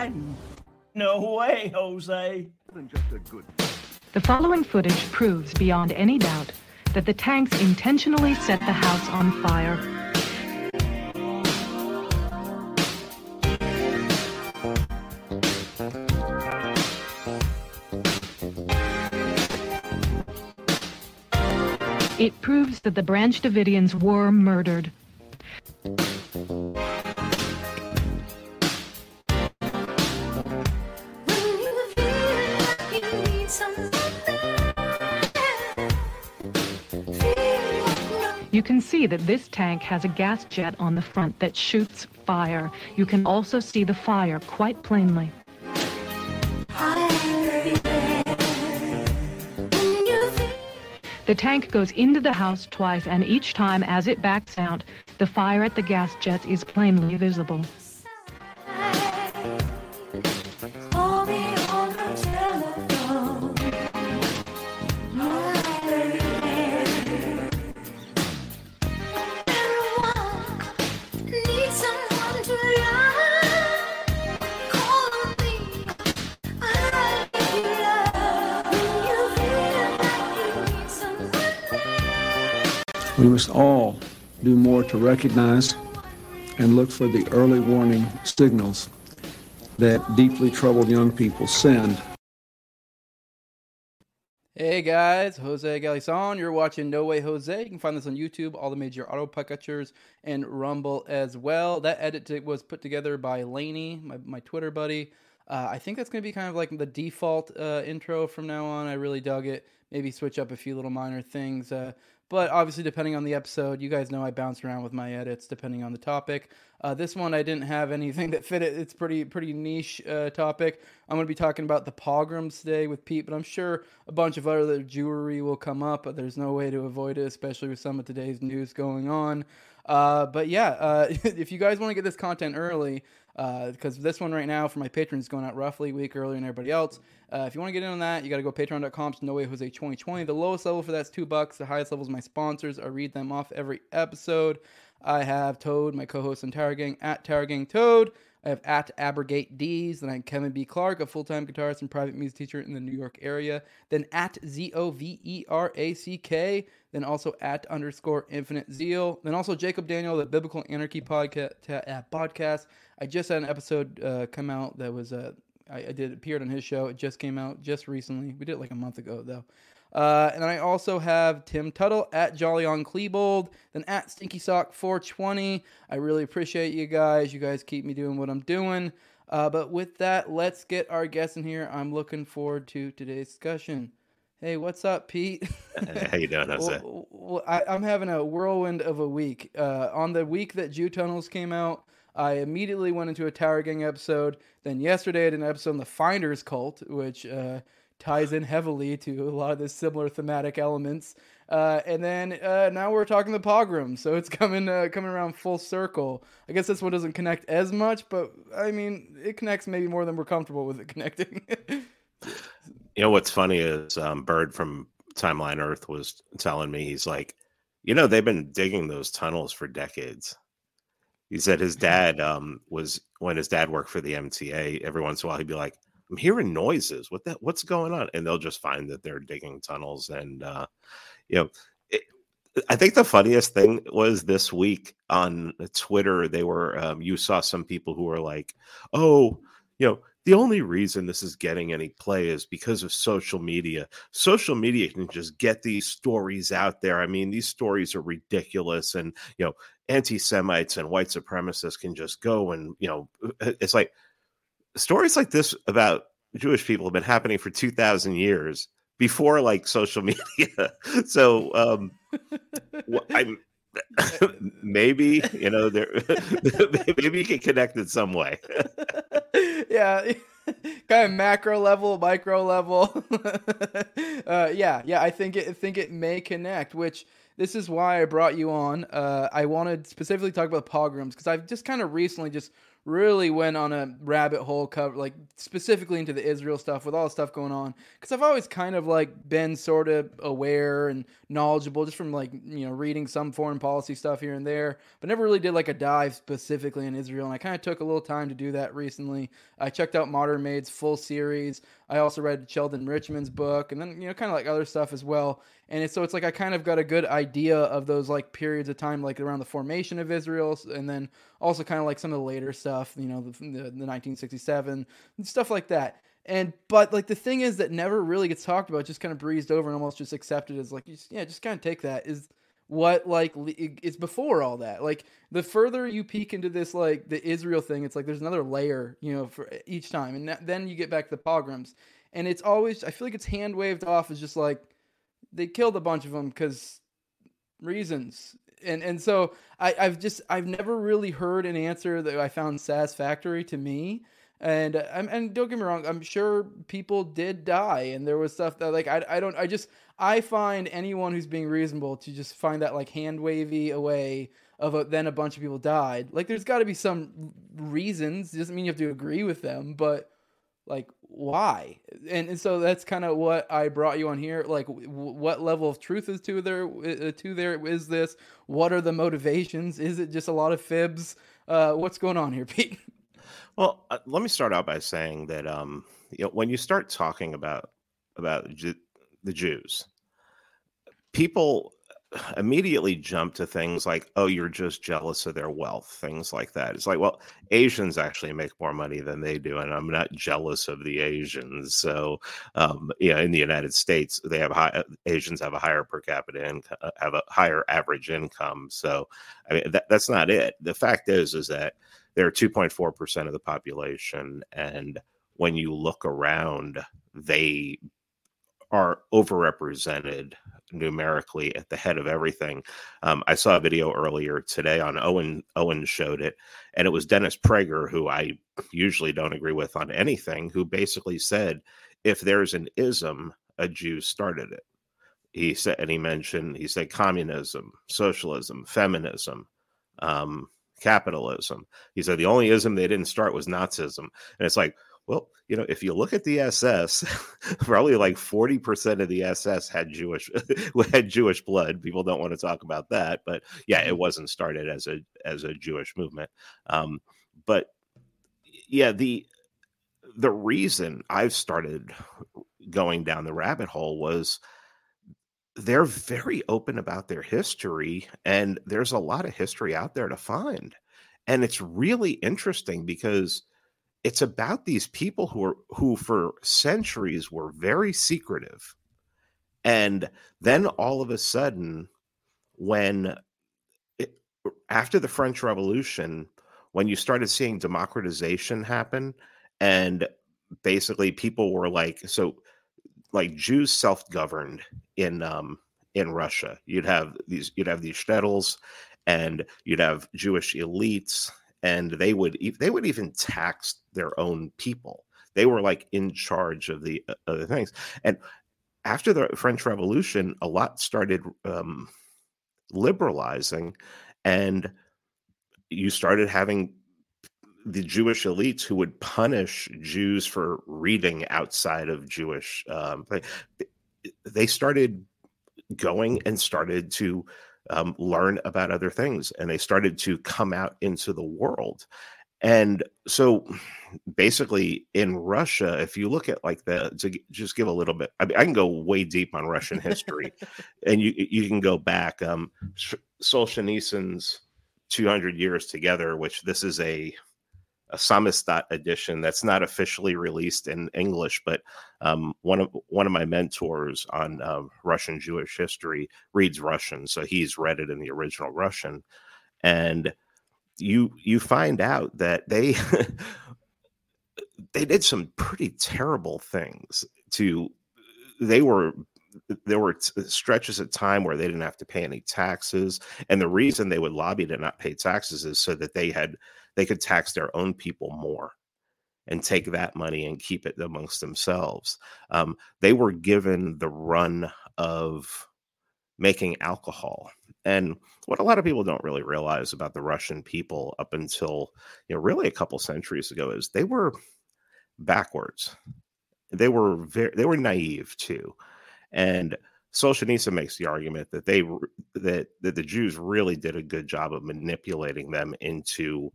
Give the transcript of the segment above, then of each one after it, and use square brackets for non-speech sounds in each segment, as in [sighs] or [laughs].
Biden. No way, Jose. The following footage proves beyond any doubt that the tanks intentionally set the house on fire. It proves that the Branch Davidians were murdered. You can see that this tank has a gas jet on the front that shoots fire. You can also see the fire quite plainly. The tank goes into the house twice, and each time as it backs out, the fire at the gas jets is plainly visible. We must all do more to recognize and look for the early warning signals that deeply troubled young people send. Hey guys, Jose Galison. You're watching No Way Jose. You can find this on YouTube, all the major auto podcatchers, and Rumble as well. That edit was put together by Laney, my, my Twitter buddy. Uh, I think that's going to be kind of like the default uh, intro from now on. I really dug it. Maybe switch up a few little minor things. Uh, but obviously, depending on the episode, you guys know I bounce around with my edits depending on the topic. Uh, this one, I didn't have anything that fit it. It's pretty pretty niche uh, topic. I'm going to be talking about the pogroms today with Pete, but I'm sure a bunch of other jewelry will come up. But there's no way to avoid it, especially with some of today's news going on. Uh, but yeah, uh, [laughs] if you guys want to get this content early, because uh, this one right now for my patrons is going out roughly a week earlier than everybody else. Uh, if you want to get in on that, you got to go patreon.com No Way Jose 2020. The lowest level for that's two bucks. The highest level is my sponsors. I read them off every episode. I have Toad, my co-host and Tower Gang at Tower Gang Toad. I have at Abrogate D's. Then I have Kevin B. Clark, a full time guitarist and private music teacher in the New York area. Then at Z O V E R A C K. Then also at underscore Infinite Zeal. Then also Jacob Daniel, the Biblical Anarchy podcast. Uh, podcast. I just had an episode uh, come out that was uh, I, I, did appeared on his show. It just came out just recently. We did it like a month ago though. Uh, and I also have Tim Tuttle at Jolly on Klebold, then at Stinky Sock 420. I really appreciate you guys. You guys keep me doing what I'm doing. Uh, but with that, let's get our guests in here. I'm looking forward to today's discussion. Hey, what's up, Pete? [laughs] How you doing? How's [laughs] well, well, I, am having a whirlwind of a week. Uh, on the week that Jew Tunnels came out, I immediately went into a Tower Gang episode. Then yesterday, I did an episode on the Finders Cult, which uh, ties in heavily to a lot of the similar thematic elements. Uh, and then uh, now we're talking the pogrom, so it's [laughs] coming uh, coming around full circle. I guess this one doesn't connect as much, but I mean it connects maybe more than we're comfortable with it [laughs] connecting. you know what's funny is um, Bird from Timeline Earth was telling me he's like, you know, they've been digging those tunnels for decades. He said his dad um, was when his dad worked for the MTA. Every once in a while, he'd be like, I'm hearing noises. What that? What's going on? And they'll just find that they're digging tunnels. And uh, you know, it, I think the funniest thing was this week on Twitter. They were um, you saw some people who were like, "Oh, you know." The only reason this is getting any play is because of social media. Social media can just get these stories out there. I mean, these stories are ridiculous, and you know, anti Semites and white supremacists can just go and you know, it's like stories like this about Jewish people have been happening for 2000 years before like social [laughs] media. so um I'm [laughs] maybe you know there [laughs] maybe you can connect it some way. Yeah kind of macro level micro level. Uh, yeah yeah i think it I think it may connect which this is why i brought you on. Uh, i wanted specifically talk about pogroms because i've just kind of recently just really went on a rabbit hole cover like specifically into the Israel stuff with all the stuff going on. Because I've always kind of like been sort of aware and knowledgeable just from like you know reading some foreign policy stuff here and there but never really did like a dive specifically in Israel and I kind of took a little time to do that recently. I checked out Martyrmade's full series I also read Sheldon Richman's book and then you know kind of like other stuff as well and it's, so it's like I kind of got a good idea of those like periods of time, like around the formation of Israel, and then also kind of like some of the later stuff, you know, the, the, the 1967 stuff like that. And but like the thing is that never really gets talked about, just kind of breezed over and almost just accepted as like, yeah, just kind of take that is what like it's before all that. Like the further you peek into this like the Israel thing, it's like there's another layer, you know, for each time, and that, then you get back to the pogroms, and it's always I feel like it's hand waved off as just like they killed a bunch of them because reasons and and so I, I've just I've never really heard an answer that I found satisfactory to me. And and don't get me wrong, I'm sure people did die, and there was stuff that like I, I don't I just I find anyone who's being reasonable to just find that like hand wavy away of a, then a bunch of people died. Like there's got to be some reasons. It doesn't mean you have to agree with them, but like why and, and so that's kind of what i brought you on here like w- what level of truth is to there uh, to there is this what are the motivations is it just a lot of fibs uh, what's going on here [laughs] pete well uh, let me start out by saying that um you know when you start talking about about the jews people immediately jump to things like, oh, you're just jealous of their wealth, things like that. It's like, well, Asians actually make more money than they do, and I'm not jealous of the Asians. So, um, yeah, in the United States, they have high Asians have a higher per capita income, uh, have a higher average income. So, I mean, that, that's not it. The fact is, is that they're 2.4 percent of the population, and when you look around, they are overrepresented numerically at the head of everything. Um, I saw a video earlier today on Owen. Owen showed it, and it was Dennis Prager, who I usually don't agree with on anything, who basically said, "If there's an ism, a Jew started it." He said, and he mentioned, he said communism, socialism, feminism. Um, capitalism. He said the only ism they didn't start was Nazism. And it's like, well, you know, if you look at the SS, [laughs] probably like 40% of the SS had Jewish [laughs] had Jewish blood. People don't want to talk about that, but yeah, it mm-hmm. wasn't started as a as a Jewish movement. Um, but yeah, the the reason I've started going down the rabbit hole was they're very open about their history and there's a lot of history out there to find. And it's really interesting because it's about these people who are who for centuries were very secretive and then all of a sudden when it, after the french revolution when you started seeing democratization happen and basically people were like so like jews self-governed in um in russia you'd have these you'd have these shtetls and you'd have jewish elites and they would they would even tax their own people. They were like in charge of the uh, other things. And after the French Revolution, a lot started um, liberalizing, and you started having the Jewish elites who would punish Jews for reading outside of Jewish. Um, they started going and started to um, learn about other things and they started to come out into the world and so basically in russia if you look at like the to just give a little bit i, mean, I can go way deep on russian history [laughs] and you you can go back um solzhenitsyn's 200 years together which this is a a Samizdat edition that's not officially released in English, but um, one of one of my mentors on uh, Russian Jewish history reads Russian, so he's read it in the original Russian, and you you find out that they [laughs] they did some pretty terrible things to they were there were t- stretches of time where they didn't have to pay any taxes, and the reason they would lobby to not pay taxes is so that they had they could tax their own people more and take that money and keep it amongst themselves. Um, they were given the run of making alcohol. And what a lot of people don't really realize about the Russian people up until, you know, really a couple centuries ago is they were backwards. They were very, they were naive too. And Solzhenitsyn makes the argument that they that that the Jews really did a good job of manipulating them into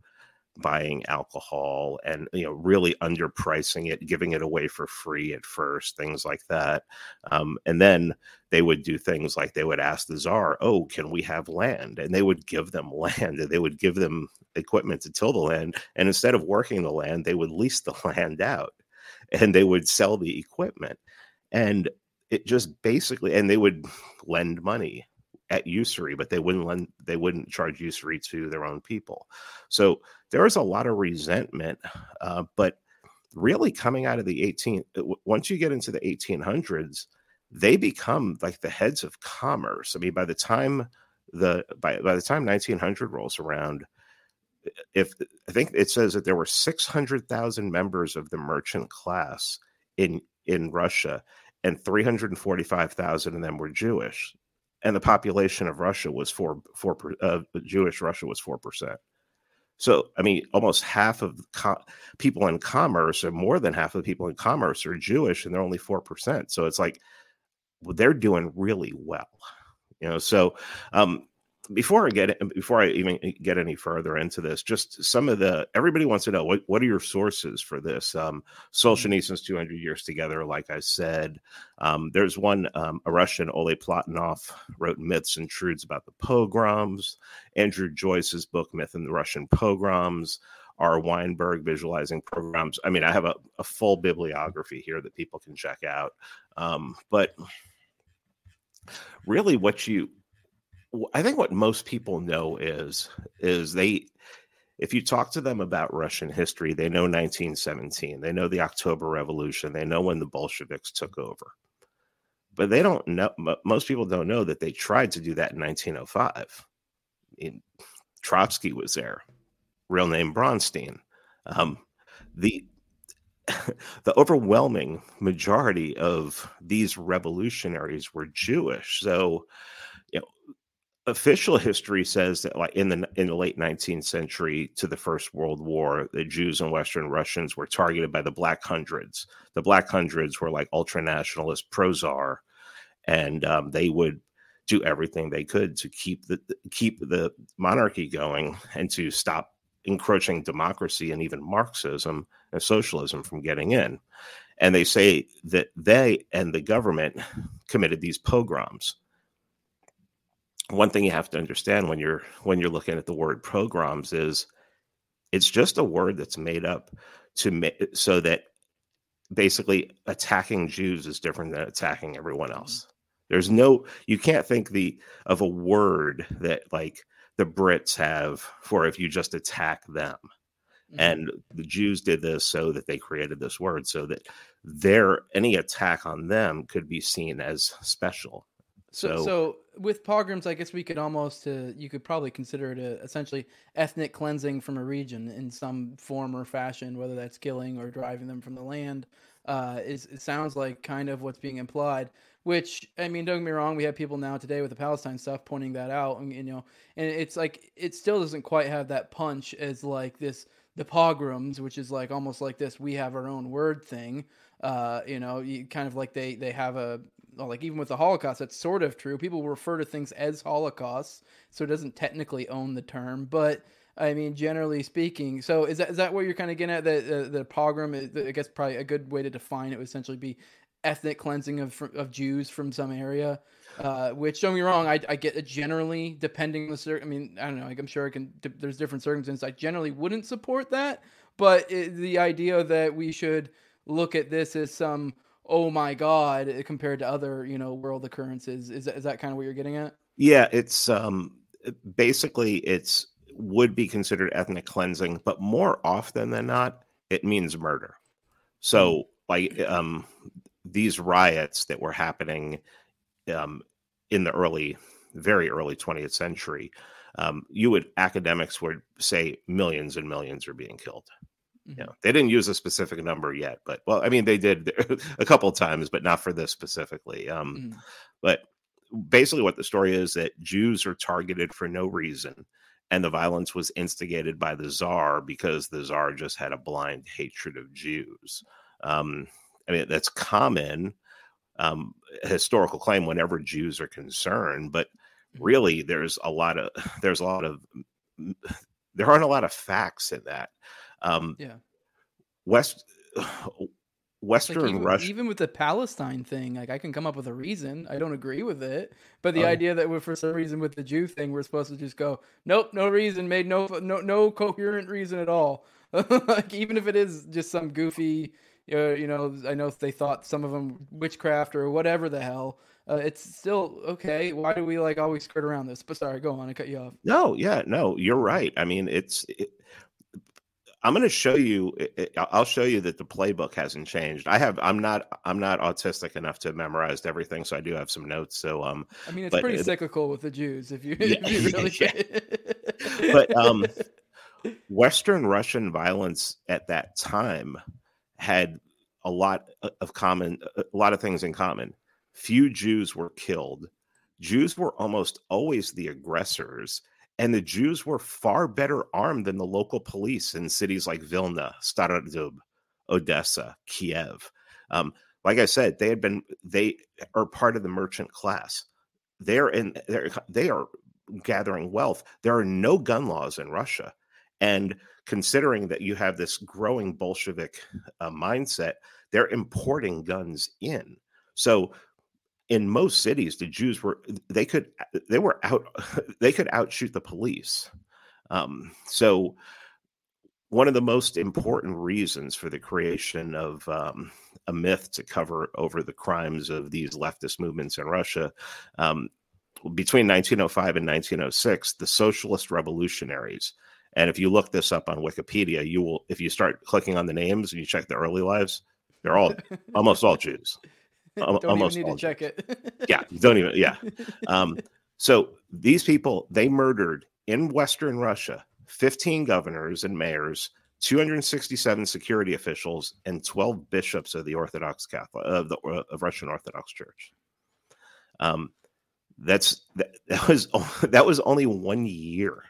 buying alcohol and you know really underpricing it giving it away for free at first things like that um, and then they would do things like they would ask the czar oh can we have land? And they would give them [laughs] land and they would give them equipment to till the land and instead of working the land they would lease the [laughs] land out and they would sell the equipment and it just basically and they would lend money at usury, but they wouldn't lend, they wouldn't charge usury to their own people. So there was a lot of resentment, uh, but really coming out of the 18 uh, once you get into the 1800s, they become like the heads of commerce. I mean, by the time the by by the time 1900 rolls around, if I think it says that there were 600,000 members of the merchant class in in Russia, and 345,000 of them were Jewish and the population of Russia was four four uh, Jewish Russia was four percent. So I mean, almost half of co- people in commerce, or more than half of the people in commerce, are Jewish, and they're only four percent. So it's like they're doing really well, you know. So um, before I get before I even get any further into this, just some of the everybody wants to know what what are your sources for this? Um, Solzhenitsyn's 200 Years Together, like I said, um, there's one um, a Russian Oleg Platonov wrote Myths and Truths about the pogroms. Andrew Joyce's book Myth and the Russian Pogroms. R. Weinberg visualizing pogroms. I mean, I have a, a full bibliography here that people can check out. Um, but really, what you I think what most people know is is they if you talk to them about Russian history, they know 1917, they know the October Revolution, they know when the Bolsheviks took over. But they don't know most people don't know that they tried to do that in 1905. I mean, Trotsky was there, real name Bronstein. Um, the [laughs] the overwhelming majority of these revolutionaries were Jewish. So, you know, official history says that like in the in the late 19th century to the first world war the jews and western russians were targeted by the black hundreds. The black hundreds were like ultra nationalist pro-czar and um, they would do everything they could to keep the keep the monarchy going and to stop encroaching democracy and even marxism and socialism from getting in. And they say that they and the government committed these pogroms one thing you have to understand when you're when you're looking at the word pogroms is it's just a word that's made up to make so that basically attacking Jews is different than attacking everyone mm-hmm. else. There's no you can't think the of a word that like the Brits have for if you just attack them. Mm-hmm. And the Jews did this so that they created this word so that their any attack on them could be seen as special. So, so with pogroms, I guess we could almost uh, you could probably consider it a, essentially ethnic cleansing from a region in some form or fashion, whether that's killing or driving them from the land. Uh, is it sounds like kind of what's being implied. Which I mean, don't get me wrong, we have people now today with the Palestine stuff pointing that out, and you know, and it's like it still doesn't quite have that punch as like this the pogroms, which is like almost like this we have our own word thing. Uh, you know, you kind of like they they have a like even with the Holocaust, that's sort of true. People refer to things as Holocausts, so it doesn't technically own the term, but I mean, generally speaking. So is that is that what you're kind of getting at? The the, the pogrom, I guess, probably a good way to define it would essentially be ethnic cleansing of of Jews from some area. Uh, which don't me wrong, I, I get it generally depending on the cir- I mean, I don't know. Like I'm sure I can. There's different circumstances. I generally wouldn't support that, but it, the idea that we should look at this as some oh my god compared to other you know world occurrences is that, is that kind of what you're getting at yeah it's um basically it's would be considered ethnic cleansing but more often than not it means murder so hmm. like um these riots that were happening um, in the early, very early 20th century, um, you would academics would say millions and millions are being killed. Mhm. You know, they didn't use a specific number yet, but well, I mean, they did [laughs] a couple times, but not for this specifically. Um, Mhm. but basically, what the story is that Jews are targeted for no reason, and the violence was instigated by the czar because the czar just had a blind hatred of Jews. Um, I mean, that's common um, historical claim whenever Jews are concerned, but Mhm. really, there's a lot of [laughs] there's a lot of there aren't a lot of facts in that. Um, Yeah. West [sighs] Like Western even, Russia. even with the Palestine thing, like I can come up with a reason. I don't agree with it, but the Oh. idea that we're for some reason with the Jew thing, we're supposed to just go, nope, no reason, made no no no coherent reason at all. [laughs] like even if it is just some goofy, uh, you know, I know they thought some of them witchcraft or whatever the hell. Uh, it's still okay. Why do we like always skirt around this? But sorry, go on. I cut you off. No, yeah, no, you're right. I mean, it's. It, I'm going to show you. it- it- I'll show you that the playbook hasn't changed. I have. I'm not. I'm not autistic enough to memorize everything, so I do have some notes. So, um, I mean, it's But pretty cyclical with the Jews. If you, [laughs] Yeah, if you really yeah. [laughs] But, um, Western Russian violence at that time had a lot of common, a lot of things in common. Few Jews were killed. Jews were almost always the aggressors, and the Jews were far better armed than the local police in cities like Vilna, Starodub, Odessa, Kiev. Um, like I said, they had been they are part of the merchant class. They're in they're, they are gathering wealth. There are no gun laws in Russia, and considering that you have this growing Bolshevik uh, mindset, they're importing guns in. So in most cities the jews were they could they were out [laughs] they could outshoot the police. Um, so one of the most important reasons for the creation of um, a myth to cover over the crimes of these leftist movements in russia um, between 1905 and 1906 the socialist revolutionaries and if you look this up on wikipedia you will if you start clicking on the names and you check the early lives they're all [laughs] almost all jews [laughs] Don't almost even need to check it. yeah you don't even yeah. [laughs] Um so these people they murdered in western russia 15 governors and mayors 267 security officials and 12 bishops of the orthodox catholic of the of russian orthodox church. Um that's that, that was [laughs] that was only one year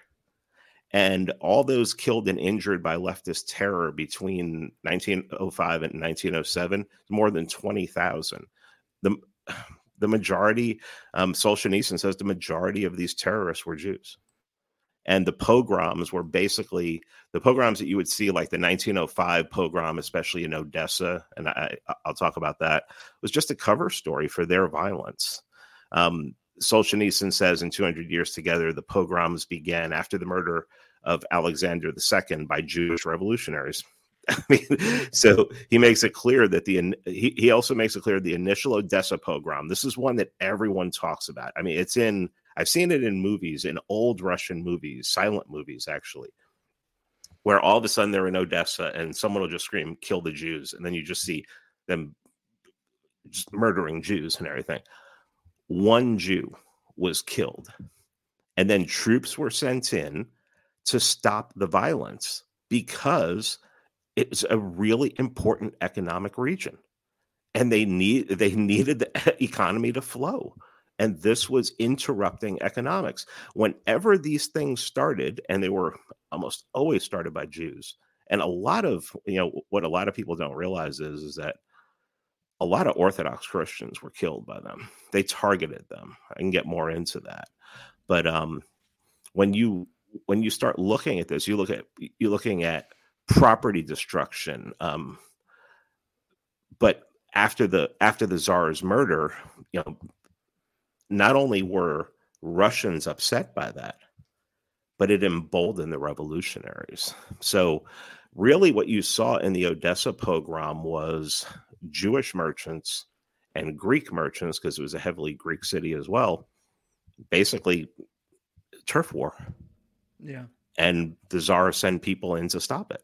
and all those killed and injured by leftist terror between 1905 and 1907 more than 20,000 the [sighs] the majority um Solzhenitsyn says the majority of these terrorists were Jews. And the pogroms were basically the pogroms that you would see like the 1905 pogrom especially in Odessa and I I'll talk about that was just a cover story for their violence. Um Solzhenitsyn says in 200 years together the pogroms began after the murder of Alexander II by Jewish revolutionaries [laughs] I mean, so he makes it clear that the he, he also makes it clear the initial Odessa pogrom. This is one that everyone talks about. I mean, it's in I've seen it in movies, in old Russian movies, silent movies actually, where all of a sudden they're in Odessa and someone will just scream, "Kill the Jews," and then you just see them just murdering Jews and everything. One Jew was killed, and then troops were sent in to stop the violence because it's a really important economic region and they need they needed the [laughs] economy to flow and this was interrupting economics. Whenever these things started and they were almost always started by jews and a lot of you know what a lot of people don't realize is is that a lot of orthodox christians were killed by them. They targeted them. I can get more into that. But um when you when you start looking at this you look at you're looking at property destruction um but after the after the czar's murder you know not only were russians upset by that but it emboldened the revolutionaries. So really what you saw in the odessa pogrom was jewish merchants and greek merchants because it was a heavily greek city as well basically turf war yeah. and the czar sent people in to stop it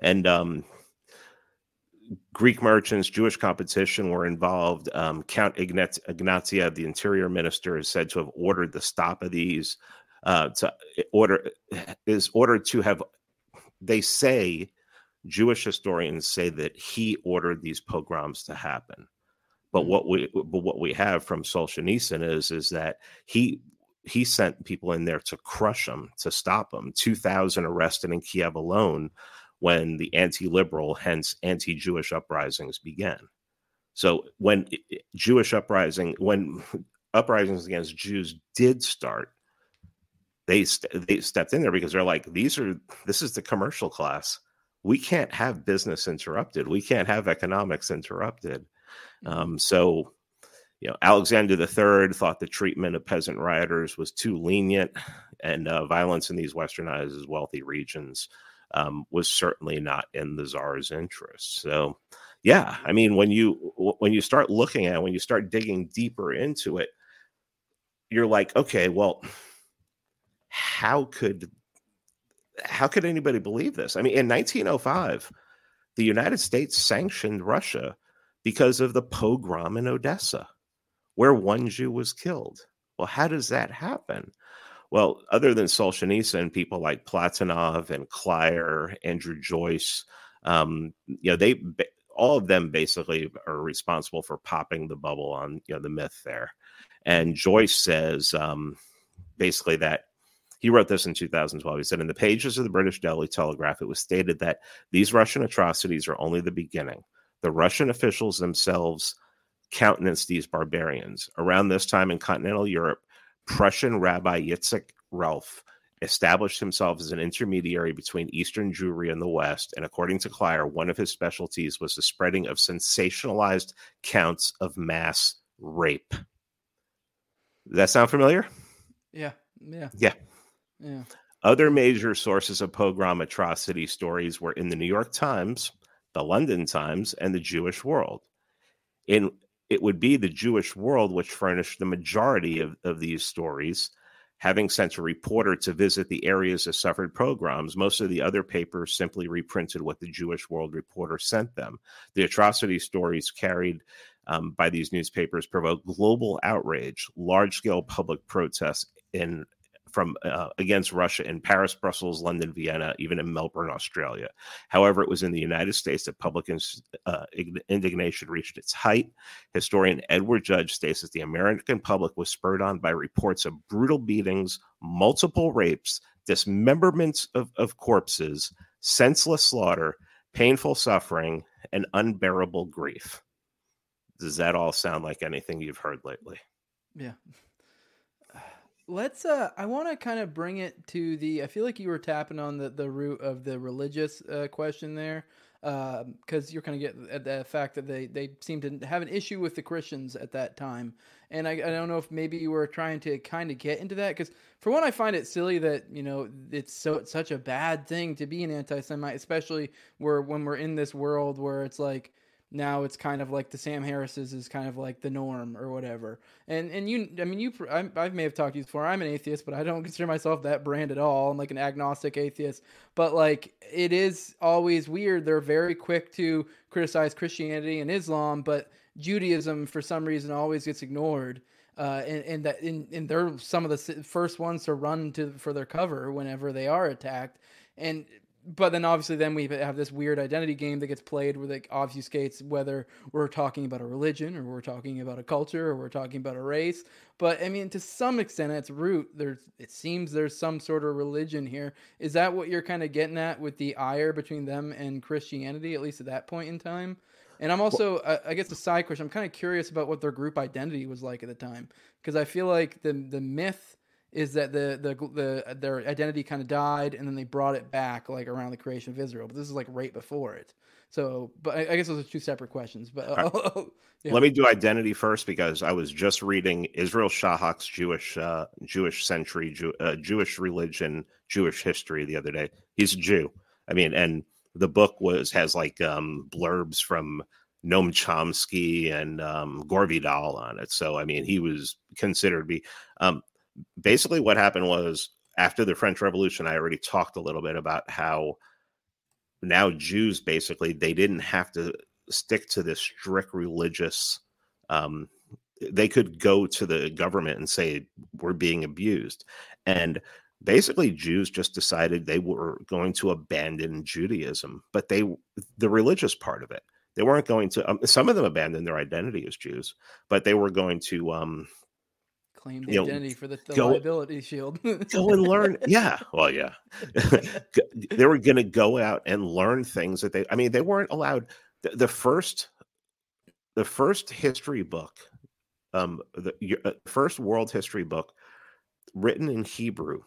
and um Greek merchants, Jewish competition were involved. Um, Count Ignat- Ignatiev, the interior minister, is said to have ordered the stop of these. Uh, to order is ordered to have. They say Jewish historians say that he ordered these pogroms to happen. But mm. what we but what we have from Solzhenitsyn is is that he he sent people in there to crush them, to stop them. Two thousand arrested in Kiev alone when the anti-liberal, hence anti-Jewish uprisings began. So when Jewish uprising, when [laughs] uprisings against Jews did start, they st- they stepped in there because they're like, these are this is the commercial class. We can't have business interrupted. We can't have economics interrupted. Mm-hmm. Um, so, you know, Alexander III thought the treatment of peasant rioters was too lenient, and uh, violence in these westernized wealthy regions um, was certainly not in the czar's interest. So, yeah, I mean, when you when you start looking at it, when you start digging deeper into it, you're like, okay, well, how could how could anybody believe this? I mean, in 1905, the United States sanctioned Russia because of the pogrom in Odessa, where one Jew was killed. Well, how does that happen? Well, other than Solzhenitsyn, people like Platonov and Klier, Andrew Joyce, um, you know, they all of them basically are responsible for popping the bubble on you know the myth there. And Joyce says um, basically that he wrote this in 2012. He said, In the pages of the British Daily Telegraph, it was stated that these Russian atrocities are only the beginning. The Russian officials themselves countenance these barbarians. Around this time in continental Europe, Prussian Rabbi Yitzhak Rülf established himself as an intermediary between Eastern Jewry and the West. And according to Klier, one of his specialties was the spreading of sensationalized counts of mass rape. Does that sound familiar? Yeah. Yeah. Yeah. Yeah. Other major sources of pogrom atrocity stories were in the New York Times, the London Times, and the Jewish World. In it would be the Jewish World which furnished the majority of, of these stories, having sent a reporter to visit the areas that suffered pogroms. Most of the other papers simply reprinted what the Jewish World reporter sent them. The atrocity stories carried um, by these newspapers provoked global outrage, large scale public protests in from uh, against Russia in Paris, Brussels, London, Vienna, even in Melbourne, Australia. However, it was in the United States that public uh, indignation reached its height. Historian Edward Judge states that the American public was spurred on by reports of brutal beatings, multiple rapes, dismemberments of, of corpses, senseless slaughter, painful suffering, and unbearable grief. Does that all sound like anything you've heard lately? Yeah let's uh i want to kind of bring it to the i feel like you were tapping on the the root of the religious uh, question there because um, you're kind of getting at the fact that they they seem to have an issue with the christians at that time. And i, I don't know if maybe you were trying to kind of get into that because for one i find it silly that you know it's so it's such a bad thing to be an anti-semite especially where when we're in this world where it's like now it's kind of like the Sam Harris's is kind of like the norm or whatever. And and you, I mean, you, I, I may have talked to you before. I'm an atheist, but I don't [laughs] consider myself that brand at all. I'm like an agnostic atheist. But like, it is always weird. They're very quick to criticize Christianity and Islam, but Judaism for some reason always gets ignored. Uh, and, and that in, and they're some of the first ones to run to for their cover whenever they are attacked. And but then obviously then we have this weird identity game that gets played where it obfuscates whether we're talking about a religion or we're talking about a culture or we're talking about a race. But i mean to some extent at its root there's it seems there's some sort of religion here. Is that what you're kind of getting at with the ire between them and christianity at least at that point in time? And i'm also well, I, I guess a side question i'm kind of curious about what their group identity was like at the time because i feel like the the myth is that the the the their identity kind of died and then they brought it back like around the creation of Israel. But this is like right before it. So, but I, I guess those are two separate questions. But uh, [laughs] yeah. let me do identity first because I was just reading Israel Shahak's Jewish uh, Jewish century Jew, uh, Jewish religion Jewish history the other day. He's a Jew. I mean, and the book was has like um, blurbs from Noam Chomsky and um, Gore Vidal on it. So I mean, he was considered to be. Um, basically what happened was after the French Revolution, I already talked a little bit about how now Jews basically they didn't have to stick to this strict religious um, they could go to the government and say we're being abused. And basically jews just decided they were going to abandon judaism but they the religious part of it they weren't going to um, some of them abandoned their identity as jews but they were going to um Claim the You know, identity for the, the go- liability shield. [laughs] go and learn yeah well yeah [laughs] they were going to go out and learn things that they i mean they weren't allowed the, the first the first history book um the uh, first world history book written in hebrew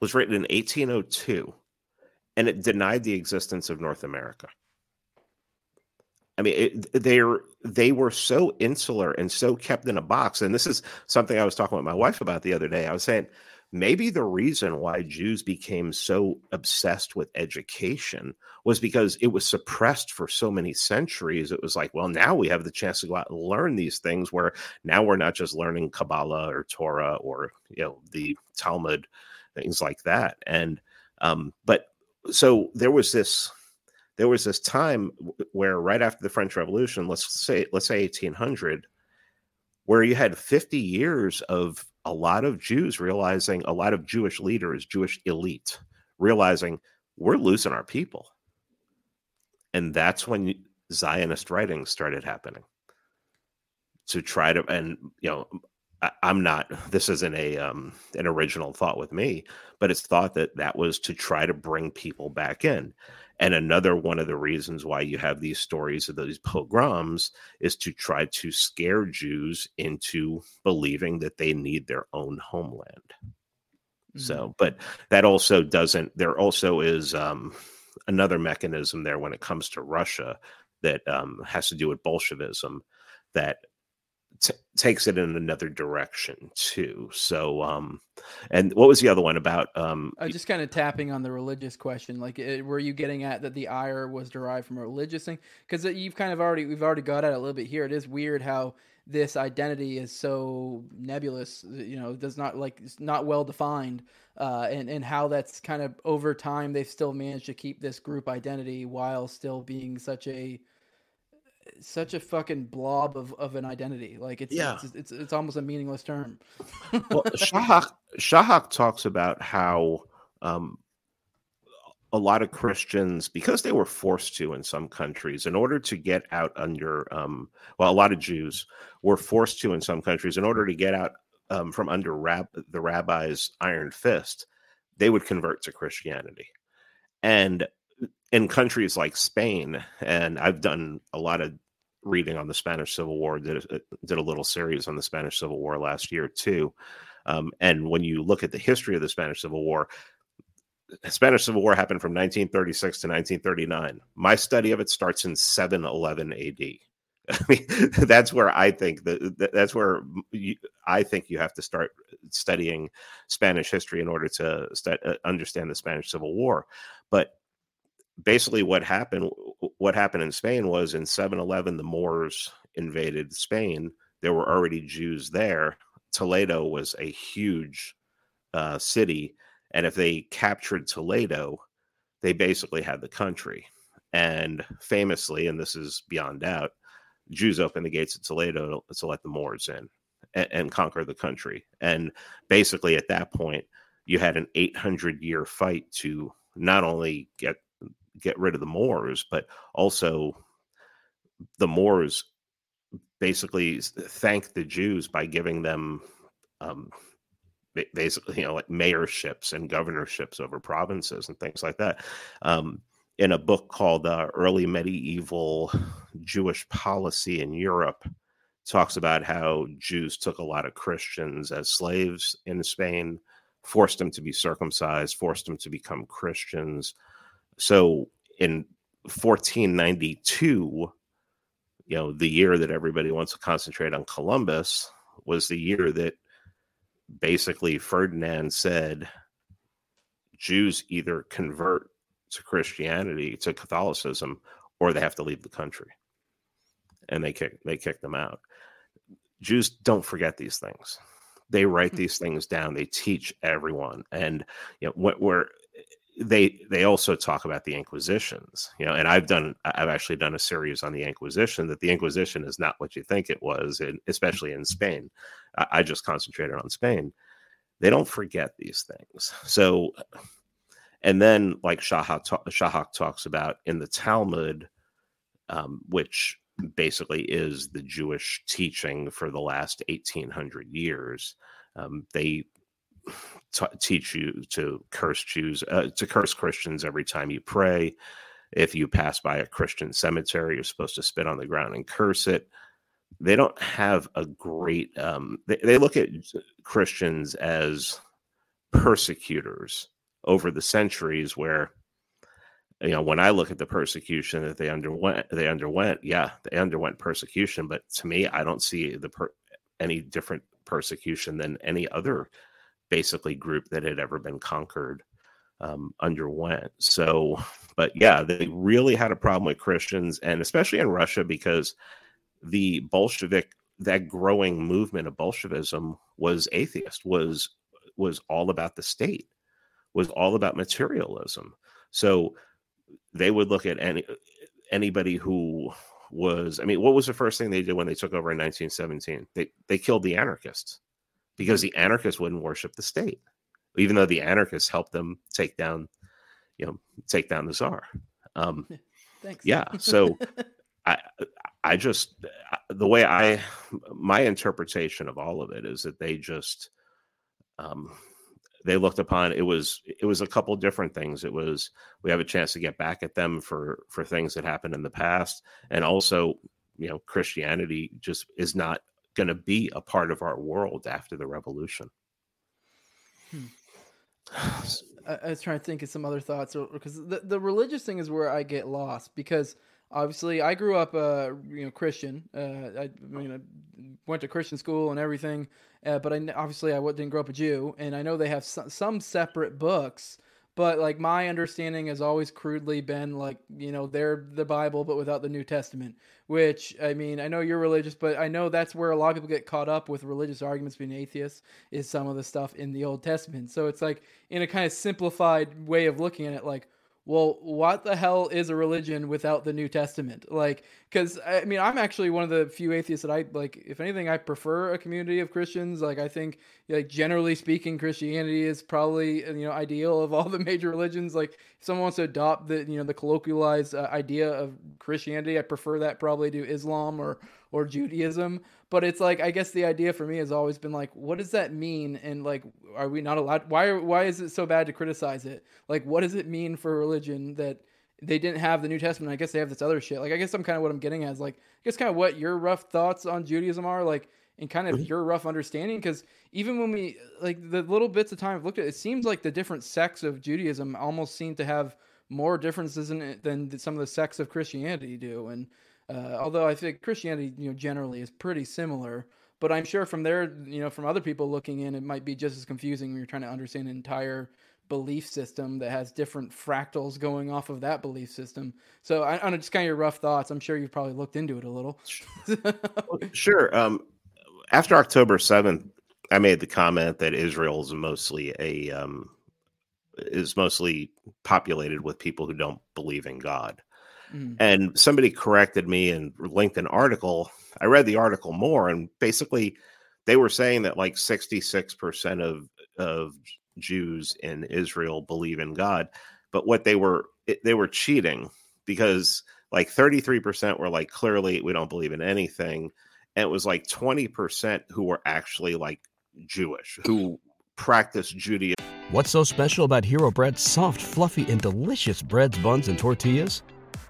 was written in 1802 and it denied the existence of north america I mean, they're they were so insular and so kept in a box. And this is something I was talking with my wife about the other day. I was saying maybe the reason why Jews became so obsessed with education was because it was suppressed for so many centuries. It was like, well, now we have the chance to go out and learn these things. Where now we're not just learning Kabbalah or Torah or you know the Talmud, things like that. And um, but so there was this there was this time where right after the French Revolution, let's say let's say 1800, where you had 50 years of a lot of Jews realizing a lot of Jewish leaders, Jewish elite, realizing we're losing our people. And that's when Zionist writings started happening to try to, and you know, I, I'm not. [laughs] This isn't a um, an original thought with me, but it's thought that that was to try to bring people back in. And another one of the reasons why you have these stories of these pogroms is to try to scare Jews into believing that they need their own homeland. So, but that also doesn't, there also is um, another mechanism there when it comes to Russia that um, has to do with Bolshevism that t- takes it in another direction too. So, um, and what was the other one about? Um, Uh, just kind of tapping on the religious question, like, uh, were you getting at that the ire was derived from a religious thing? Because you've kind of already, we've already got at it a little bit here. It is weird how this identity is so nebulous. uh, You know, does not like it's not well defined, uh, and and how that's kind of over time they've still managed to keep this group identity while still being such a such a fucking blob of, of an identity. Like it's, Yeah. it's it's it's almost a meaningless term. well, [laughs] Shahak Shahak talks about how um, a lot of Christians, because they were forced to in some countries, in order to get out under, um, well, a lot of Jews were forced to in some countries, in order to get out um, from under rab- the rabbi's iron fist, they would convert to Christianity. And in countries like Spain, and I've done a lot of reading on the Spanish Civil War, did a, did a little series on the Spanish Civil War last year too. Um, and when you look at the history of the Spanish Civil War, Spanish Civil War happened from 1936 to 1939. My study of it starts in 711 AD. [laughs] I mean, [laughs] that's where I think that that- that's where you, I think you have to start studying Spanish history in order to stu- uh, understand the Spanish Civil War. But basically, what happened what happened in Spain was in 711 the Moors invaded Spain. There were already Jews there. Toledo was a huge uh, city, and if they captured Toledo, they basically had the country. And famously, and this is beyond doubt, Jews opened the gates of Toledo to, to let the Moors in and, and conquer the country. And basically, at that point, you had an 800 year fight to not only get get rid of the Moors, but also the Moors basically thanked the Jews by giving them um, basically, you know, like mayorships and governorships over provinces and things like that. Um, in a book called uh, Early Medieval Jewish Policy in Europe, talks about how Jews took a lot of Christians as slaves in Spain, forced them to be circumcised, forced them to become Christians. So in 1492, you know, the year that everybody wants to concentrate on Columbus was the year that basically Ferdinand said Jews either convert to Christianity, to Catholicism, or they have to leave the country. And they kick they kick them out. Jews don't forget these things. They write hmm. these things down. They teach everyone. And you know, what we're they they also talk about the inquisitions you know and i've done i've actually done a series on the inquisition that the inquisition is not what you think it was and especially in spain. I, I just concentrated on spain. They don't forget these things. So and then like shahak, shahak talks about in the talmud um, which basically is the jewish teaching for the last 1800 years um, they t- teach you to curse Jews, uh, to curse Christians every time you pray. If you pass by a Christian cemetery, you're supposed to spit on the ground and curse it. They don't have a great. Um, they, they look at Christians as persecutors over the centuries, where you know when i look at the persecution that they underwent they underwent yeah they underwent persecution but to me i don't see the per- any different persecution than any other basically group that had ever been conquered um, underwent. So, but yeah, they really had a problem with Christians, and especially in Russia, because the Bolshevik, that growing movement of Bolshevism was atheist, was was all about the state, was all about materialism. So they would look at any anybody who was i mean what was the first thing they did when they took over in 1917 they they killed the anarchists because the anarchists wouldn't worship the state, even though the anarchists helped them take down, you know, take down the czar. Um, [laughs] Thanks. Yeah. So [laughs] I, I just the way I, my interpretation of all of it is that they just, um, they looked upon it was it was a couple different things it was we have a chance to get back at them for for things that happened in the past and also you know christianity just is not going to be a part of our world after the revolution. Hmm. [sighs] I, I, was trying to think of some other thoughts because the, the religious thing is where I get lost because obviously I grew up uh you know Christian uh I, I mean I went to Christian school and everything uh, but I obviously I didn't grow up a Jew and I know they have some, some separate books but like my understanding has always crudely been like you know they're the bible but without the new testament which i mean i know you're religious but i know that's where a lot of people get caught up with religious arguments being atheists is some of the stuff in the old testament. So it's like in a kind of simplified way of looking at it like well, what the hell is a religion without the New Testament? Like, because I mean, I'm actually one of the few atheists that I like. If anything, I prefer a community of Christians. Like, I think, like generally speaking, Christianity is probably you know ideal of all the [laughs] major religions. Like, if someone wants to adopt the you know the colloquialized uh, idea of Christianity, I prefer that probably to Islam or or Judaism. But it's like I guess the idea for me has always been like, what does that mean? And like, are we not allowed? Why why is it so bad to criticize it? Like, what does it mean for religion that they didn't have the New Testament? I guess they have this other shit. Like, I guess I'm kind of what I'm getting at is like, I guess kind of what your rough thoughts on Judaism are like and kind of mm-hmm. your rough understanding because even when we like the little bits of time I've looked at it seems like the different sects of Judaism almost seem to have more differences in it than some of the sects of Christianity do and uh, although I think Christianity, you know, generally is pretty similar, but I'm sure from there, you know, from other people looking in, it might be just as confusing when you're trying to understand an entire belief system that has different fractals going off of that belief system. So, I, on just kind of your rough thoughts, I'm sure you've probably looked into it a little. [laughs] sure. Um, after October 7th, I made the comment that Israel is mostly a um, is mostly populated with people who don't believe in God. Mm. And somebody corrected me and linked an article. I read the article more, and basically, they were saying that like 66% of of Jews in Israel believe in God, but what they were they were cheating because like 33% were like clearly we don't believe in anything and it was like 20% who were actually like Jewish who practice Judaism. What's so special about Hero Bread's soft, fluffy and delicious breads, buns and tortillas?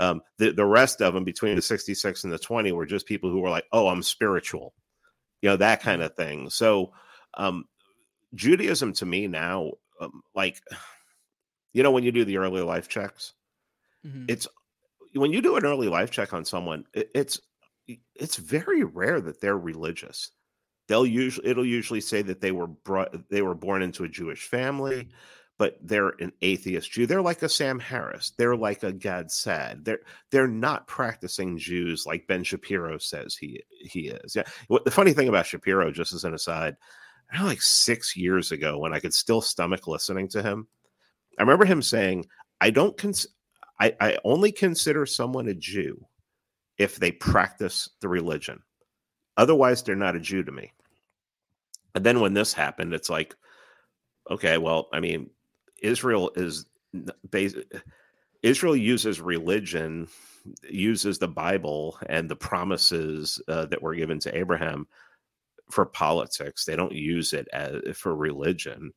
Um, the the rest of them between the 66 and the 20 were just people who were like, "Oh, I'm spiritual," you know, that kind of thing. So, um, Judaism to me now, um, like, [sighs] you know, when you do the early life checks, mm-hmm. it's when you do an early life check on someone, it, it's it's very rare that they're religious. They'll usually it'll usually say that they were brought they were born into a Jewish family, but they're an atheist Jew. They're like a Sam Harris. They're like a Gad Saad. They're they're not practicing Jews like Ben Shapiro says he he is. Yeah. What the funny thing about Shapiro, just as an aside, I know like six years ago when I could still stomach listening to him, I remember him saying, "I don't cons- I, I only consider someone a Jew if they practice the religion. Otherwise, they're not a Jew to me." And then when this happened, it's like, okay, well, I mean, Israel is. Israel uses religion, uses the Bible and the promises uh, that were given to Abraham for politics. They don't use it as for religion.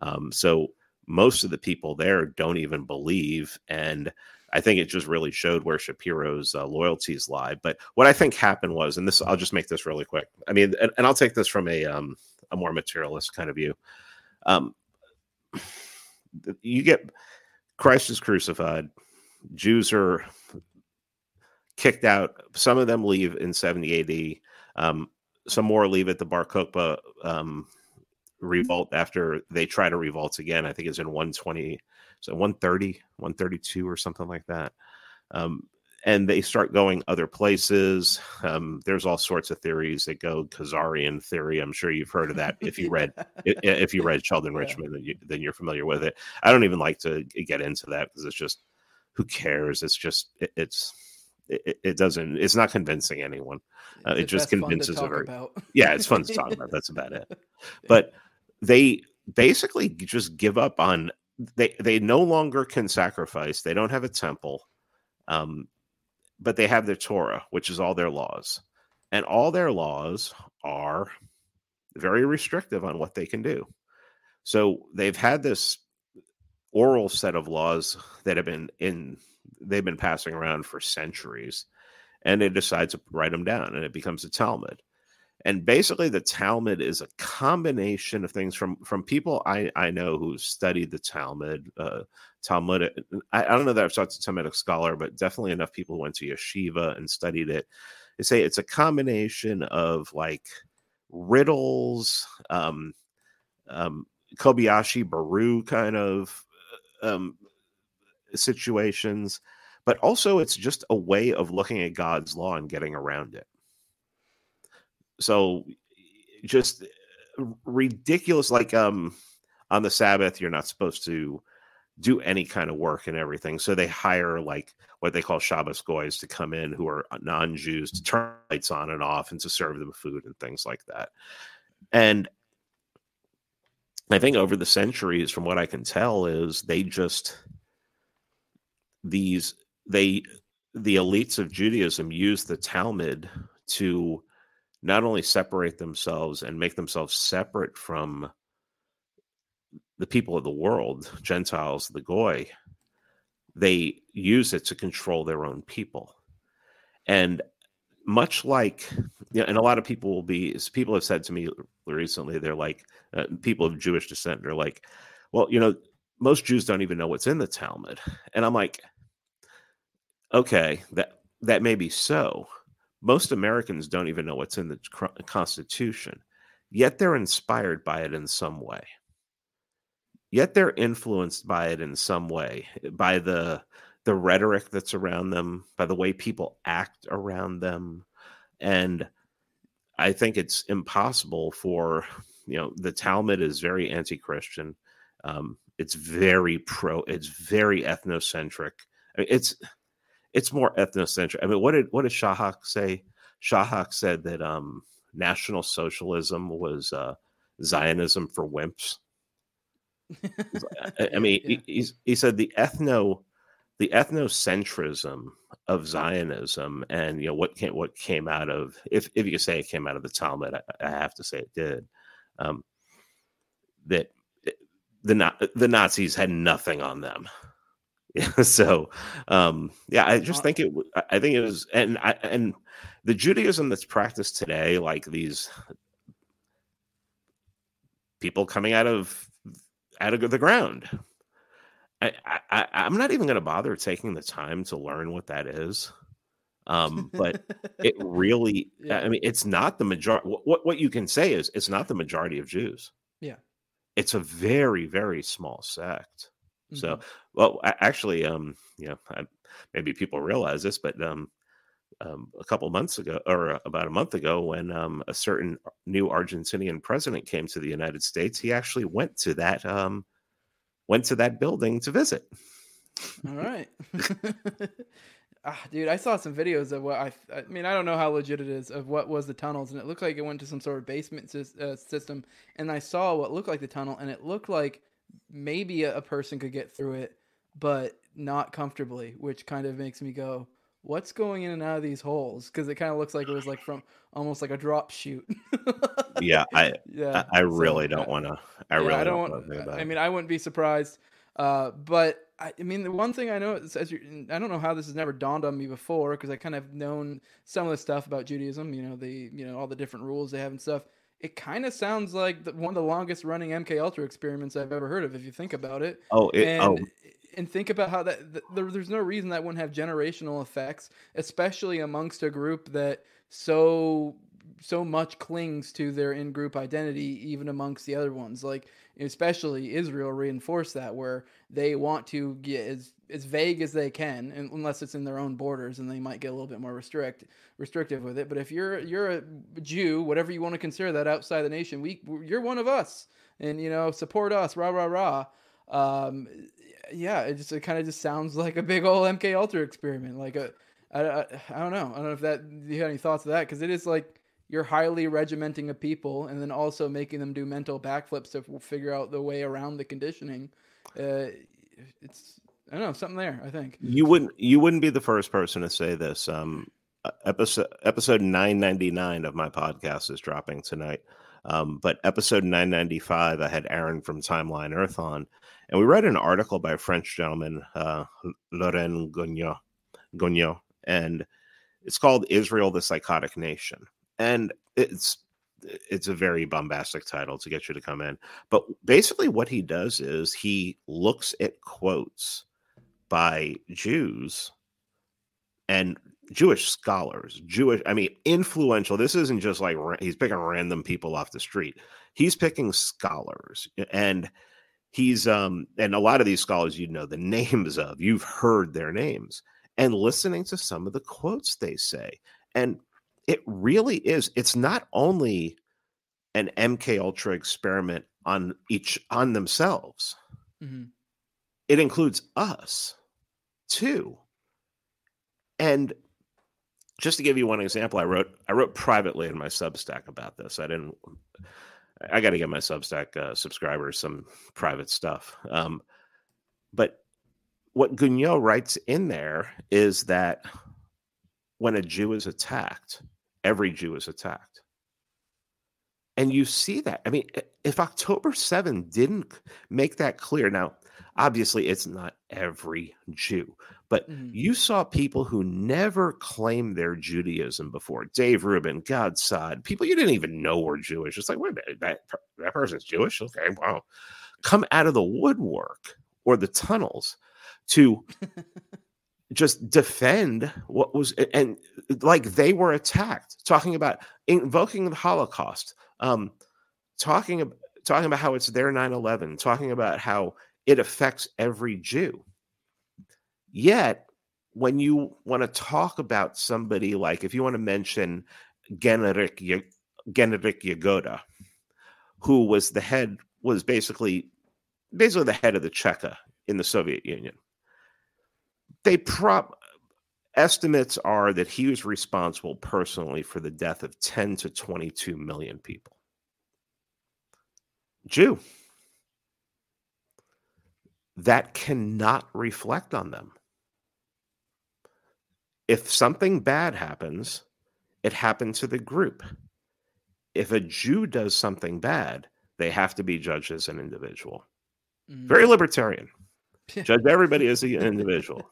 Um, so most of the people there don't even believe, and I think it just really showed where Shapiro's uh, loyalties lie. But what I think happened was, and this I'll just make this really quick. I mean, and, and I'll take this from a um, a more materialist kind of view. Um, you get Christ is crucified. Jews are kicked out. Some of them leave in 70 AD. Um, some more leave at the Bar Kokhba um, revolt after they try to revolt again. I think it's in 120, so 130, 132 or something like that. Um, and they start going other places. Um, there's all sorts of theories that go Khazarian theory. I'm sure you've heard of that if you read [laughs] if you read Sheldon Richman, then, you, then you're familiar with it. I don't even like to get into that because it's just who cares? It's just it, it's it, it, doesn't it's not convincing anyone. Uh, it just convinces a very yeah, it's fun to talk about. That's about it. But [laughs] they basically just give up on they they no longer can sacrifice. They don't have a temple. Um, but they have their Torah, which is all their laws. And all their laws are very restrictive on what they can do. So they've had this oral set of laws that have been in they've been passing around for centuries and they decide to write them down and it becomes a talmud and basically the talmud is a combination of things from from people i i know who studied the talmud uh talmud I, I don't know that i've talked to talmudic scholar but definitely enough people went to yeshiva and studied it. They say it's a combination of like riddles um um Kobayashi Maru kind of um situations but also it's just a way of looking at god's law and getting around it. So just uh, ridiculous like um on the sabbath you're not supposed to do any kind of work and everything so they hire like what they call shabbos goys to come in who are uh, non-jews to turn lights on and off and to serve them food and things like that. And i think over the centuries from what i can tell is they just these they the elites of judaism use the talmud to not only separate themselves and make themselves separate from the people of the world, Gentiles, the Goy, they use it to control their own people. And much like, you know, and a lot of people will be, people have said to me recently, they're like, uh, people of Jewish descent, they're like, well, you know, most Jews don't even know what's in the Talmud. And I'm like, okay, that that may be so, most Americans don't even know what's in the Constitution, yet they're inspired by it in some way. Yet they're influenced by it in some way, by the the rhetoric that's around them, by the way people act around them, and I think it's impossible for you know the Talmud is very anti-Christian. Um, it's very pro. It's very ethnocentric. I mean, it's it's more ethnocentric. I mean, what did what did Shahak say? Shahak said that um, National Socialism was uh, Zionism for wimps. [laughs] I, I mean, yeah. he, he said the ethno the ethnocentrism of Zionism and you know what came what came out of if if you say it came out of the Talmud, I, I have to say it did. Um, that the the Nazis had nothing on them. [laughs] so um yeah i just think it i think it was and i and the judaism that's practiced today like these people coming out of out of the ground I, I I'm not even going to bother taking the time to learn what that is. Um, but it [laughs] really, Yeah. I mean, it's not the majority. What what you can say is it's not the majority of Jews. Yeah. it's a very very small sect. So, Mhm. well, actually, um, you know, I, maybe people realize this, but um, um, a couple months ago, or about a month ago, when um, a certain new Argentinian president came to the United States, he actually went to that um, went to that building to visit. All right. [laughs] ah, dude, I saw some videos of what I. I mean, I don't know how legit it is of what was the tunnels, and it looked like it went to some sort of basement sys- uh, system. And I saw what looked like the tunnel, and it looked like maybe a, a person could get through it, but not comfortably, which kind of makes me go, "What's going in and out of these holes?" Because it kind of looks like it was like from almost like a drop chute. [laughs] Yeah, I yeah. I, I really uh, don't want to. I yeah, really I don't, don't want to I mean, I wouldn't be surprised. Uh, but I, I mean, the one thing I know is, as you, I don't know how this has never dawned on me before because I kind of known some of the stuff about Judaism. You know, the you know all the different rules they have and stuff. It kind of sounds like the, one of the longest running MK Ultra experiments I've ever heard of. If you think about it, oh, it, and oh, and think about how that th- there's no reason that wouldn't have generational effects, especially amongst a group that so so much clings to their in-group identity, even amongst the other ones. Like especially Israel reinforced that where they want to get as as vague as they can, unless it's in their own borders, and they might get a little bit more restrict restrictive with it. But if you're you're a Jew, whatever you want to consider that outside the nation, we you're one of us, and you know support us, rah rah rah. Um, yeah, it just it kind of just sounds [laughs] like a big old MK Ultra experiment. Like a, I, I, I don't know. I don't know if that you have any thoughts of that because it is like you're highly regimenting a people and then also making them do mental backflips to figure out the way around the conditioning. Uh, it's I don't know something there. I think. you wouldn't you wouldn't be the first person to say this. Um, uh, episode episode nine ninety nine of my podcast is dropping tonight. Um, but episode nine ninety five, I had Aaron from Timeline Earth on, and we read an article by a French gentleman, uh, Guyénot, and it's called "Israel: The Psychotic Nation," and it's it's a very bombastic title to get you to come in. But basically, what he does is he looks at quotes by Jews and Jewish scholars, Jewish, I mean, influential. This isn't just like he's picking random people off the street. He's picking scholars and he's, um, and a lot of these scholars you know the [laughs] names of, you've heard their names and listening to some of the quotes they say. And it really is, it's not only an MK Ultra experiment on each, on themselves. Hmm it includes us too. And just to give you one example i wrote i wrote privately in my substack about this. I didn't i got to get my substack uh, subscribers some private stuff um, but what Guyénot writes in there is that when a jew is attacked every jew is attacked. And you see that i mean if october 7 didn't make that clear now obviously it's not every jew but Mhm. you saw people who never claimed their judaism before. Dave rubin Gad Saad people you didn't even know were jewish. It's like wait a minute that, that person's jewish? Okay wow. Come out of the woodwork or the tunnels to [laughs] just defend what was and like they were attacked. Talking about invoking the holocaust um talking about talking about how it's their 9-11 talking about how it affects every jew yet when you want to talk about somebody like if you want to mention Genrikh Genrikh Yagoda who was the head was basically basically the head of the Cheka in the Soviet Union they prop estimates are that he was responsible personally for the death of 10 to 22 million people. Jew. That cannot reflect on them if something bad happens it happened to the group if a jew does something bad they have to be judged as an individual Mhm. very libertarian Judge everybody as an [laughs] individual.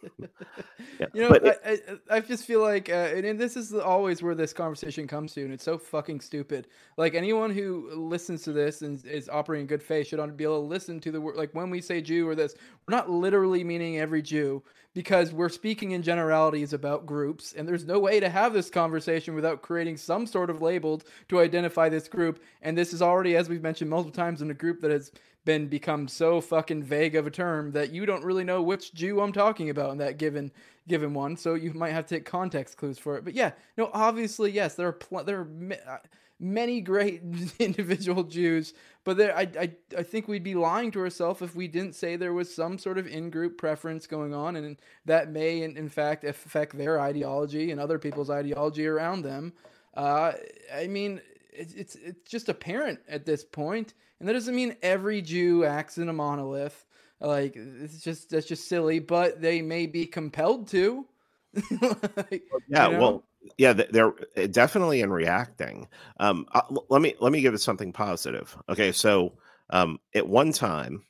Yeah. You know, I, I, I just feel like, uh, and, and this is always where this conversation comes to, and it's so fucking stupid. Like anyone who listens to this and is operating in good faith should be able to listen to the word. Like when we say Jew or this, we're not literally meaning every Jew because we're speaking in generalities about groups, and there's no way to have this conversation without creating some sort of label to identify this group. And this is already, as we've mentioned multiple times, in a group that has been become so fucking vague of a term that you don't really know which Jew I'm talking about in that given given one. So you might have to take context clues for it. But yeah, no, obviously yes, there are pl- there are uh, many great [laughs] individual Jews, but there I, I I think we'd be lying to ourselves if we didn't say there was some sort of in-group preference going on, and that may in, in fact affect their ideology and other people's ideology around them. Uh, I mean, it's, it's it's just apparent at this point, and that doesn't mean every Jew acts in a monolith. Like it's just that's just silly, but they may be compelled to. [laughs] like, yeah, you know? well, yeah, they're eh, definitely in reacting. Um, uh, let me let me give it something positive. Okay, so um, at one time,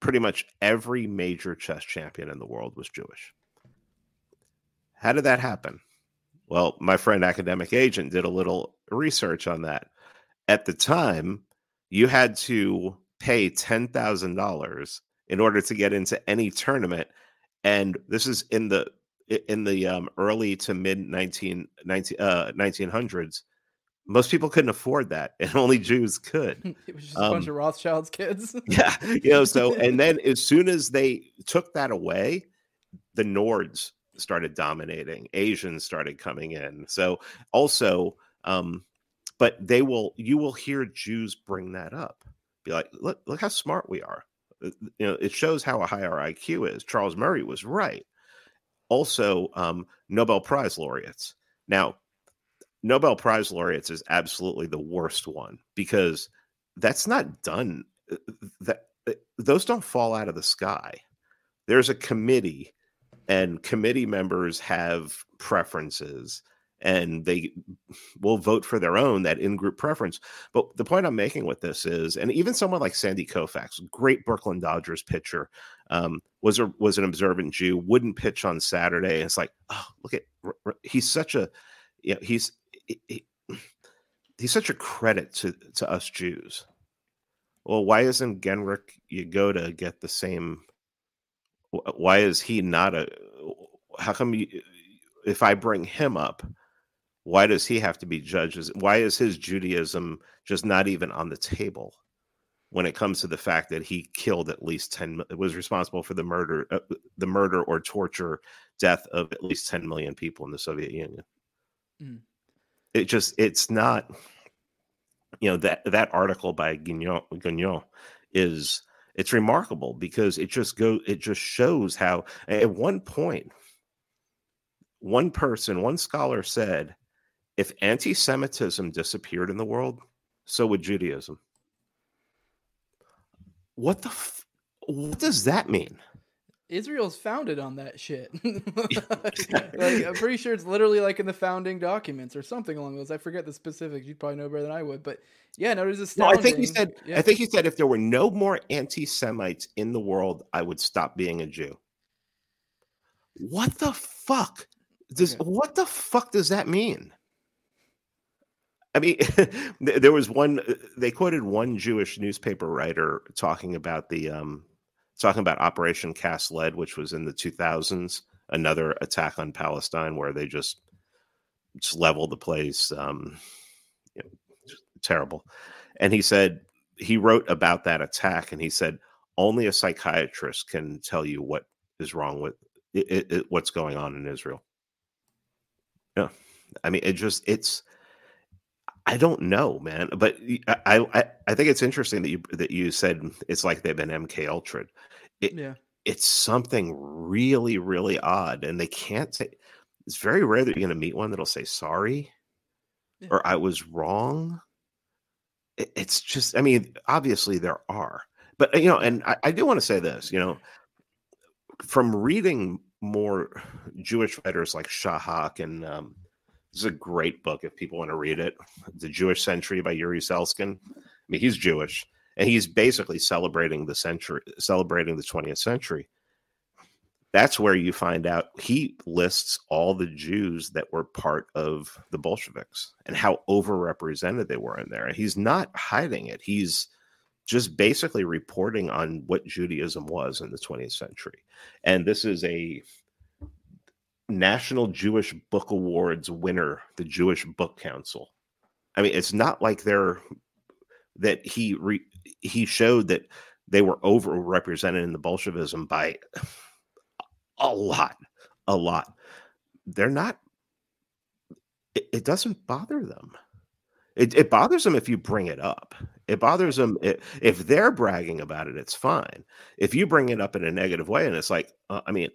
pretty much every major chess champion in the world was Jewish. How did that happen? Well, my friend academic agent did a little research on that. At the time, you had to pay ten thousand dollars in order to get into any tournament, and this is in the in the um, early to mid 19, 19, uh, 1900s. Most people couldn't afford that, [laughs] and only Jews could. [laughs] It was just a bunch um, of Rothschild's kids. [laughs] yeah, you know. So, and then as soon as they took that away, the Nords started dominating. Asians started coming in. So also, um, but they will you will hear Jews bring that up. Be like, look, look how smart we are. Uh, you know, it shows how high our IQ is. Charles Murray was right. Also, um, Nobel Prize laureates. Now, Nobel Prize laureates is absolutely the worst one because that's not done. Uh, that uh, those don't fall out of the sky. There's a committee and committee members have preferences and they will vote for their own that in-group preference but the point i'm making with this is and even someone like sandy koufax great brooklyn dodgers pitcher um, was a was an observant jew wouldn't pitch on saturday it's like oh look at he's such a you know, he's he, he's such a credit to to us jews. Well why isn't genrikh yagoda get the same why is he not a how come you, if i bring him up why does he have to be judged why is his judaism just not even on the table when it comes to the fact that he killed at least 10 was responsible for the murder uh, the murder or torture death of at least 10 million people in the soviet union mm. it just it's not you know that that article by Guyénot, Guyénot is it's remarkable because it just go it just shows how at one point one person one scholar said if anti-semitism disappeared in the world so would judaism what the f- what does that mean Israel's founded on that shit. [laughs] [laughs] like, I'm pretty sure it's literally like in the founding documents or something along those. I forget the specifics. You'd probably know better than I would, but yeah, no, it is astounding. No, I think he said. Yeah. I think he said if there were no more anti-Semites in the world, I would stop being a Jew. What the fuck does? Okay. What the fuck does that mean? I mean, [laughs] there was one. They quoted one Jewish newspaper writer talking about the um, talking about Operation Cast Lead, which was in the 2000s, another attack on Palestine where they just just leveled the place. Um, you know, terrible. And he said he wrote about that attack, and he said only a psychiatrist can tell you what is wrong with it, it, it, what's going on in Israel. Yeah, I mean, it just it's. I don't know, man, but I, I I think it's interesting that you that you said it's like they've been MK Ultra. It, yeah, it's something really really odd, and they can't say. It's very rare that you're going to meet one that'll say sorry, yeah. or I was wrong it's just i mean obviously there are but you know and i, I do want to say this you know from reading more jewish writers like shahak and um, this is a great book if people want to read it the jewish century by Yuri Slezkine i mean he's jewish and he's basically celebrating the century celebrating the 20th century that's where you find out he lists all the Jews that were part of the Bolsheviks and how overrepresented they were in there. And he's not hiding it. He's just basically reporting on what Judaism was in the 20th century. And this is a National Jewish Book Awards winner, the Jewish Book Council. I mean, it's not like they're that he re, he showed that they were overrepresented in the Bolshevism by a lot, a lot. They're not. It, it doesn't bother them. It, it, bothers them if you bring it up. It bothers them if, if, they're bragging about it. It's fine. If you bring it up in a negative way, and it's like, uh, I mean,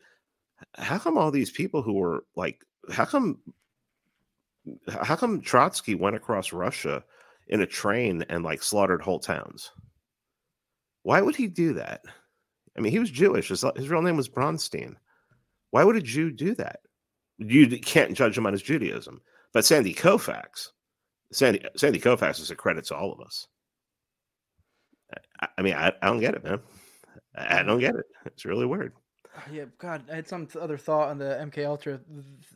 how come all these people who were like, how come, how come Trotsky went across Russia in a train and like slaughtered whole towns? Why would he do that? I mean, he was Jewish. His, his real name was Bronstein. Why would a Jew do that? You can't judge him on his Judaism. But Sandy Koufax, Sandy Sandy Koufax is a credit to all of us. I, I mean, I, I don't get it, man. I don't get it. It's really weird. [sighs] Yeah, God, I had some other thought on the MK Ultra.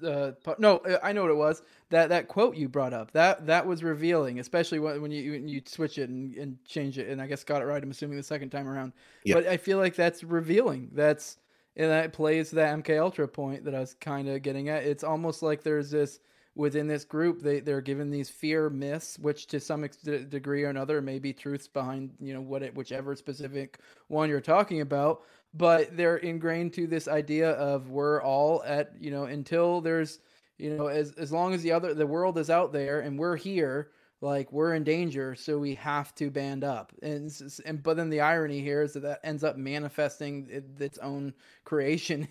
Uh, no, uh, I know what it was. That that quote you brought up that that was revealing, especially when, when you when you switch it and, and change it. And I guess got it right. I'm assuming the second time around. Yeah. But I feel like that's revealing. That's and that plays that MK Ultra point that I was kind of getting at. It's almost like there's this within this group they they're given these fear myths, which to some ex- degree or another may be truths behind you know what it, whichever specific one you're talking about. But they're ingrained to this idea of we're all at you know until there's you know as as long as the other the world is out there and we're here like we're in danger so we have to band up. And, and but then the irony here is that that ends up manifesting its own creation.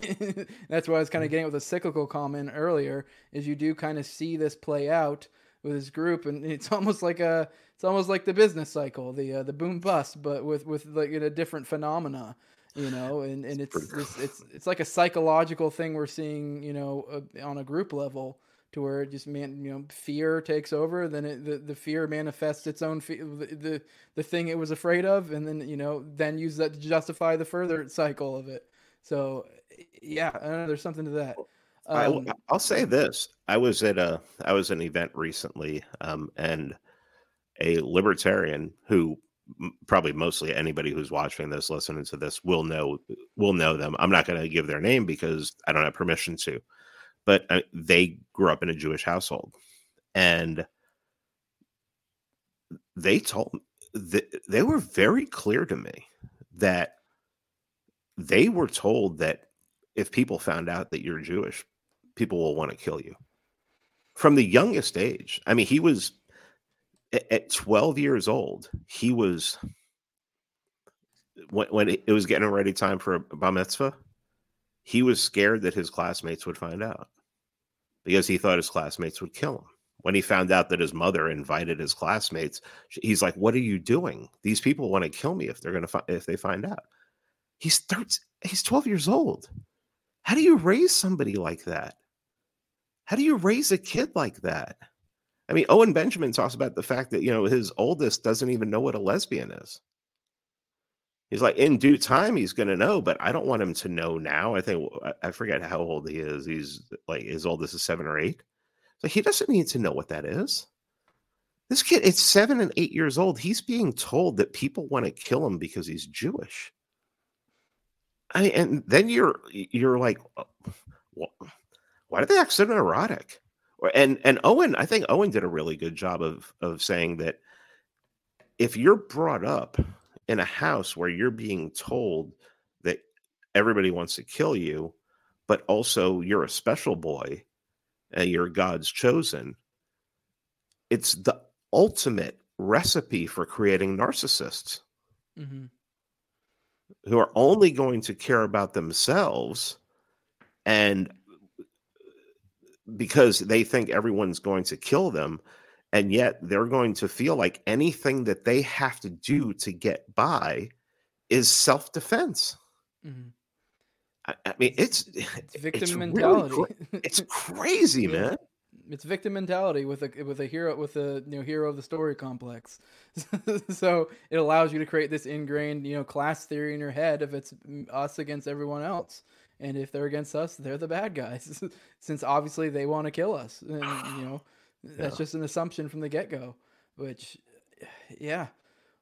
[laughs] That's why i was kind of getting with a cyclical comment earlier is you do kind of see this play out with this group and it's [laughs] almost like a it's almost like the business cycle the uh, the boom bust but with with like in a different phenomena you know and and it's it's, it's it's like a psychological thing we're seeing you know uh, on a group level to where it just man you know fear takes over then it, the, the fear manifests its own fe- the, the the thing it was afraid of and then you know then use that to justify the further cycle of it. So yeah I know, there's something to that. Um, I, i'll say this i was at a i was at an event recently um, and a libertarian who probably mostly anybody who's watching this listening to this will know will know them i'm not going to give their name because i don't have permission to but uh, they grew up in a Jewish household, and they told they, they were very clear to me that they were told that if people found out that you're Jewish, people will want to kill you. From the youngest age, I mean, he was at 12 years old. He was when, when it was getting ready time for a bar mitzvah. He was scared that his classmates would find out because he thought his classmates would kill him. When he found out that his mother invited his classmates, he's like, "What are you doing? These people want to kill me if they're to fi- if they find out." He's 13, he's 12 years old. How do you raise somebody like that? How do you raise a kid like that? I mean, Owen Benjamin talks about the fact that, you know, his oldest doesn't even know what a lesbian is. He's like, in due time, he's going to know, but I don't want him to know now. I think I forget how old he is. He's like his oldest is seven or eight. So he doesn't need to know what that is. This kid, it's seven and eight years old. He's being told that people want to kill him because he's Jewish. I and then you're you're like, oh, why did they act so neurotic? And and Owen, I think Owen did a really good job of of saying that if you're brought up in a house where you're being told that everybody wants to kill you, but also you're a special boy and you're God's chosen, it's the ultimate recipe for creating narcissists mm-hmm. who are only going to care about themselves and because they think everyone's going to kill them and yet they're going to feel like anything that they have to do to get by is self-defense. Mm-hmm. I, I, mean it's, it's [laughs] victim it's mentality. really it's crazy [laughs] man. It's victim mentality with a with a hero with a you know hero of the story complex. [laughs] So it allows you to create this ingrained you know class theory in your head if it's us against everyone else and if they're against us, they're the bad guys, [laughs] since obviously they want to kill us, and you know [sighs] that's Yeah. just an assumption from the get go. Which, [sighs] yeah.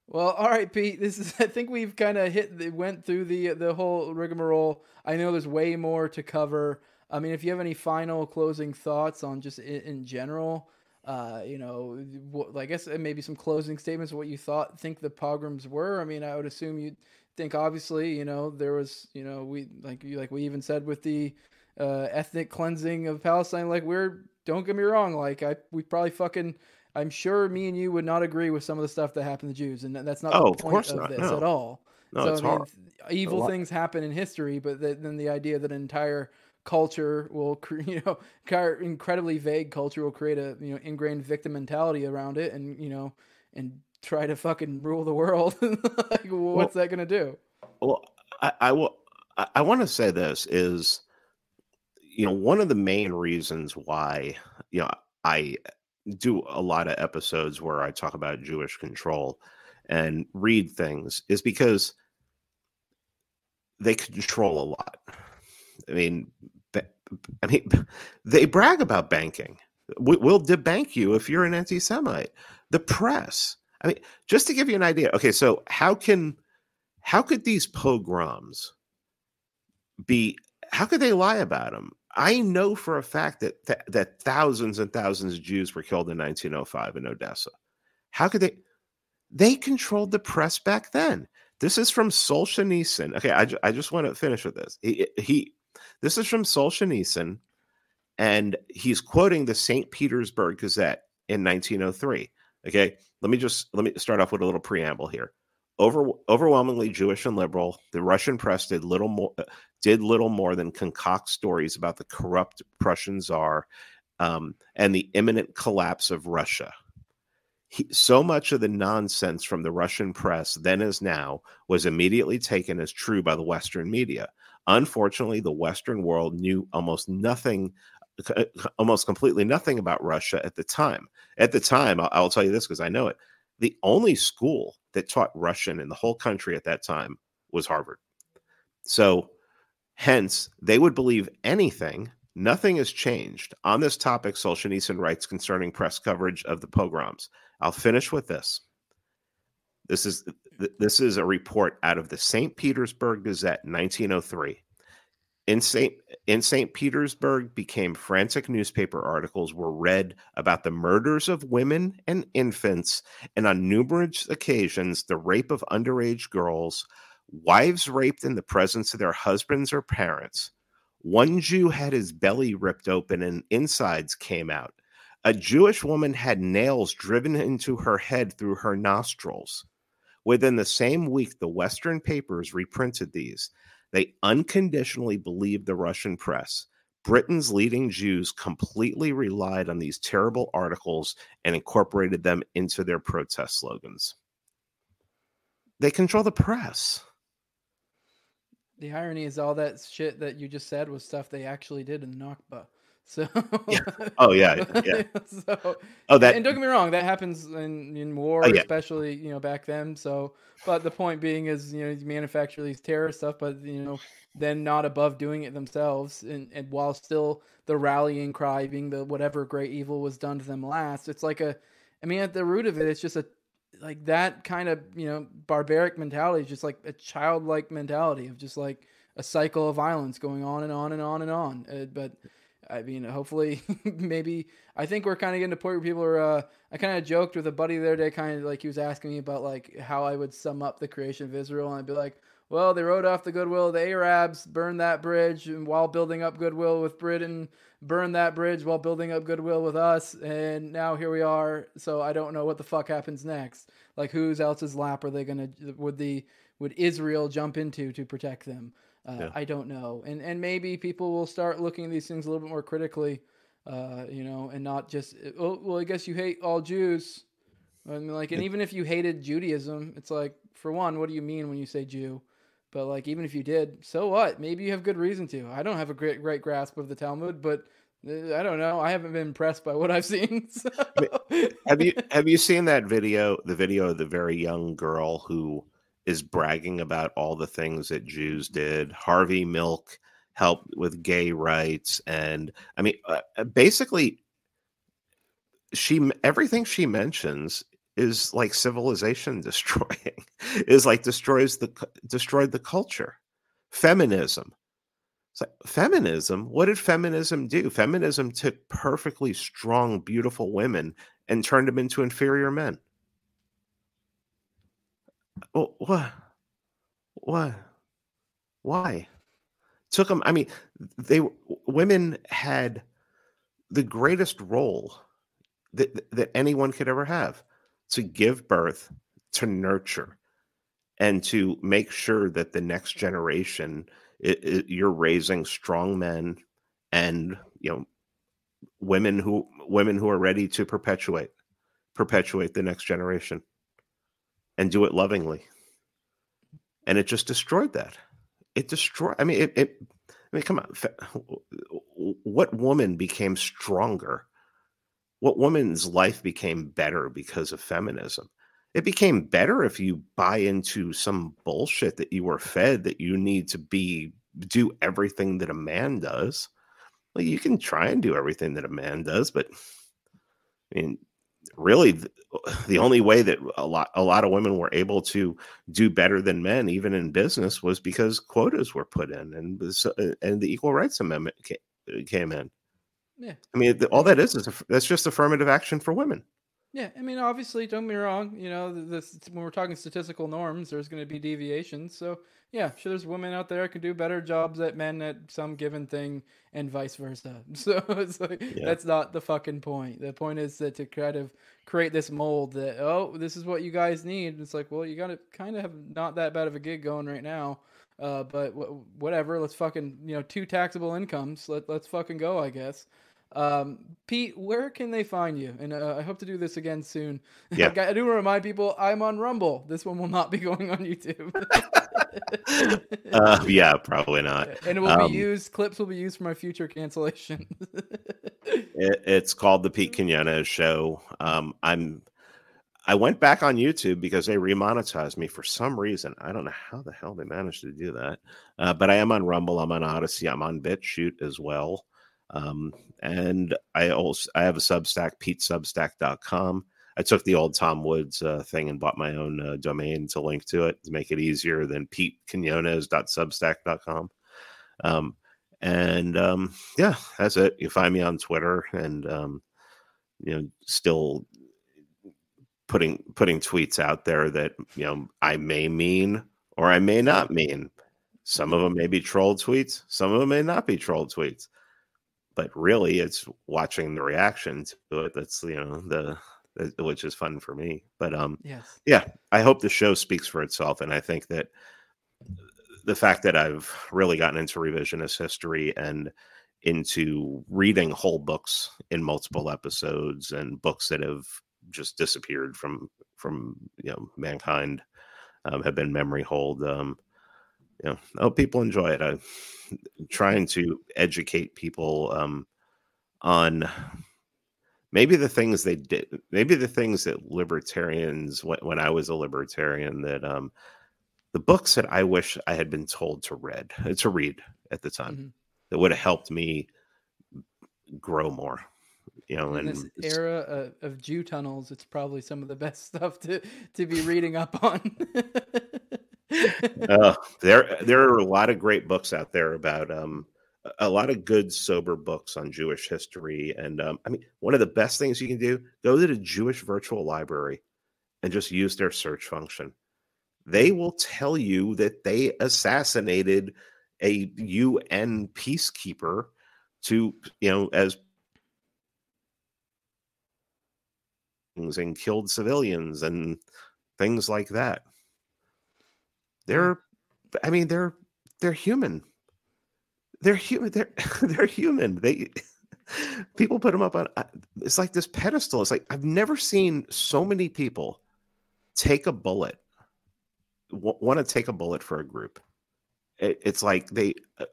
Well, all right, Pete. This is. [laughs] I think we've kind of hit. Went through the the whole rigmarole. I know there's way more to cover. I mean, if you have any final closing thoughts on just in, in general, uh, you know, what, I guess uh, maybe some closing statements of what you thought think the pogroms were. I mean, I would assume you'd think obviously, you know, there was, you know, we like you like we even said with the uh, ethnic cleansing of Palestine. Like we're don't get me wrong, like I we probably fucking. I'm sure me and you would not agree with some of the stuff that happened to Jews, and that's not Oh, the of point course of not, this no. at all. No, so it's I mean, hard. evil things happen in history, but th- then the idea that an entire culture will, cre- [laughs] you know, car- incredibly vague culture will create a you know ingrained victim mentality around it, and you know, and try to fucking rule the world. [laughs] like, what's that gonna do? Well, I, I will. I, I want to say this is, you know, one of the main reasons why you know I do a lot of episodes where I talk about Jewish control and read things is because they control a lot. I mean, I mean, [laughs] they brag about banking. We, we'll debank you if you're an anti-Semite. The press. I mean, just to give you an idea. Okay, so how can how could these pogroms be how could they lie about them i know for a fact that that, that thousands and thousands of jews were killed in 1905 in odessa. How could they they controlled the press back then. This is from solzhenitsyn. Okay i, ju- I just want to finish with this. He, he this is from solzhenitsyn and he's quoting the st petersburg gazette in 1903 okay let me just let me start off with a little preamble here over, overwhelmingly Jewish and liberal, the Russian press did little more uh, did little more than concoct stories about the corrupt Prussian czar um, and the imminent collapse of Russia. He, so much of the nonsense from the Russian press, then as now, was immediately taken as true by the Western media. Unfortunately, the Western world knew almost nothing, Uh, almost completely nothing about Russia at the time. At the time, I'll, I'll tell you this because I know it the only school that taught Russian in the whole country at that time was Harvard. So, hence, they would believe anything. Nothing has changed. On this topic, Solzhenitsyn writes concerning press coverage of the pogroms. I'll finish with this. This is this is a report out of the St. Petersburg Gazette, 1903. In St. in St. Petersburg became frantic newspaper articles were read about the murders of women and infants and on numerous occasions the rape of underage girls, wives raped in the presence of their husbands or parents. One Jew had his belly ripped open and insides came out. A Jewish woman had nails driven into her head through her nostrils. Within the same week, the Western papers reprinted these. They unconditionally believed the Russian press. Britain's leading Jews completely relied on these terrible articles and incorporated them into their protest slogans. They control the press. The irony is all that shit that you just said was stuff they actually did in the Nakba. So yeah. [laughs] Oh, yeah, yeah. so Oh, that and don't get me wrong, that happens in, in war, Oh, yeah. especially you know back then. So, but the point being is, you know, you manufacture these terror stuff, but you know, then not above doing it themselves, and, and while still the rallying cry being the whatever great evil was done to them last. It's like a, I mean, at the root of it, it's just a like that kind of you know barbaric mentality just like a childlike mentality of just like a cycle of violence going on and on and on and on. Uh, but I mean, hopefully, [laughs] maybe I think we're kind of getting to a point where people are. Uh, I kind of joked with a buddy the other day, kind of like he was asking me about like how I would sum up the creation of Israel, and I'd be like, "Well, they wrote off the goodwill of the Arabs, burned that bridge, and while building up goodwill with Britain, burned that bridge while building up goodwill with us, and now here we are. So I don't know what the fuck happens next. Like, whose else's lap are they gonna? Would the would Israel jump into to protect them? Uh, Yeah. I don't know, and and maybe people will start looking at these things a little bit more critically, uh, you know, and not just oh well, I guess you hate all Jews, and like, and even if you hated Judaism, it's like for one, what do you mean when you say Jew? But like, even if you did, so what? Maybe you have good reason to. I don't have a great great grasp of the Talmud, but uh, I don't know. I haven't been impressed by what I've [laughs] seen. so- have you have you seen that video the video of the very young girl who is bragging about all the things that jews did. Harvey milk helped with gay rights and i mean uh, uh basically she everything she mentions is like civilization [laughs] destroying is like destroys the destroyed the culture. Feminism. It's like feminism? What did feminism do? Feminism took perfectly strong beautiful women and turned them into inferior men oh what what why? Took them i mean they women had the greatest role that, that anyone could ever have to give birth, to nurture, and to make sure that the next generation it, it, you're raising strong men and you know women who women who are ready to perpetuate perpetuate the next generation and do it lovingly and it just destroyed that it destroyed i mean it, it i mean come on what woman became stronger what woman's life became better because of feminism? It became better if you buy into some bullshit that you were fed that you need to be do everything that a man does. Well, you can try and do everything that a man does, but I mean, really, [sighs] the, only way that a lot a lot of women were able to do better than men, even in business, was because quotas were put in and uh, and the Equal Rights Amendment uh, came in. Yeah. I mean, all that is is a, that's just affirmative action for women. Yeah, I mean, obviously, don't be wrong. You know, this when we're talking statistical norms, there's going to be deviations. So, yeah, sure, there's women out there that can do better jobs at men at some given thing, and vice versa. [laughs] So, it's like, yeah. that's not the fucking point. The point is that to kind of create this mold that oh, this is what you guys need. It's like, well, you got to kind of have not that bad of a gig going right now. Uh, but w- whatever, let's fucking you know two taxable incomes. Let let's fucking go, I guess. Um, Pete, where can they find you? And uh, I hope to do this again soon. [laughs] Yeah. I do want to remind people I'm on Rumble. This one will not be [laughs] going on YouTube. [laughs] uh, yeah, probably not. And it will um, be used. Clips will be used for my future cancellation. it, it's called the Pete Quinones Show. Um, I'm. I went back on YouTube because they remonetized me for some reason. I don't know how the hell they managed to do that. Uh, but I am on Rumble. I'm on Odysee. I'm on BitChute as well. Um, and I also I have a Substack, PeteSubstack.com. I took the old Tom Woods uh, thing and bought my own uh, domain to link to it to make it easier than PeteQuinones.substack.com. Um, and um, yeah, that's it. You find me on Twitter and um, you know still putting putting tweets out there that you know I may mean or I may not mean. Some of them may be troll tweets. Some of them may not be troll tweets but really it's watching the reaction to it that's you know the, which is fun for me but um yes. yeah i hope the show speaks for itself and i think that the fact that i've really gotten into revisionist history and into reading whole books in multiple episodes and books that have just disappeared from from you know mankind um, have been memory hold um you know, oh, people enjoy it. I'm trying to educate people um, on maybe the things they did, maybe the things that libertarians, when, when I was a libertarian, that um, the books that I wish I had been told to read, uh, to read at the time, mm-hmm. that would have helped me grow more. You know, in this era of, of Jew tunnels, it's probably some of the best [laughs] stuff to to be reading up on. [laughs] uh, there there are a lot of great books out there about um, a lot of good sober books on Jewish history and um, I mean one of the best things you can do go to the Jewish virtual library and just use their search function. They will tell you that they assassinated a UN peacekeeper to you know as things and killed civilians and things like that. They're, I mean, they're they're human. They're human. [laughs] They're they're human. They [laughs] people put them up on. Uh, it's like this pedestal. It's like I've never seen so many people take a bullet. W- want to take a bullet for a group. It, it's like they. Uh,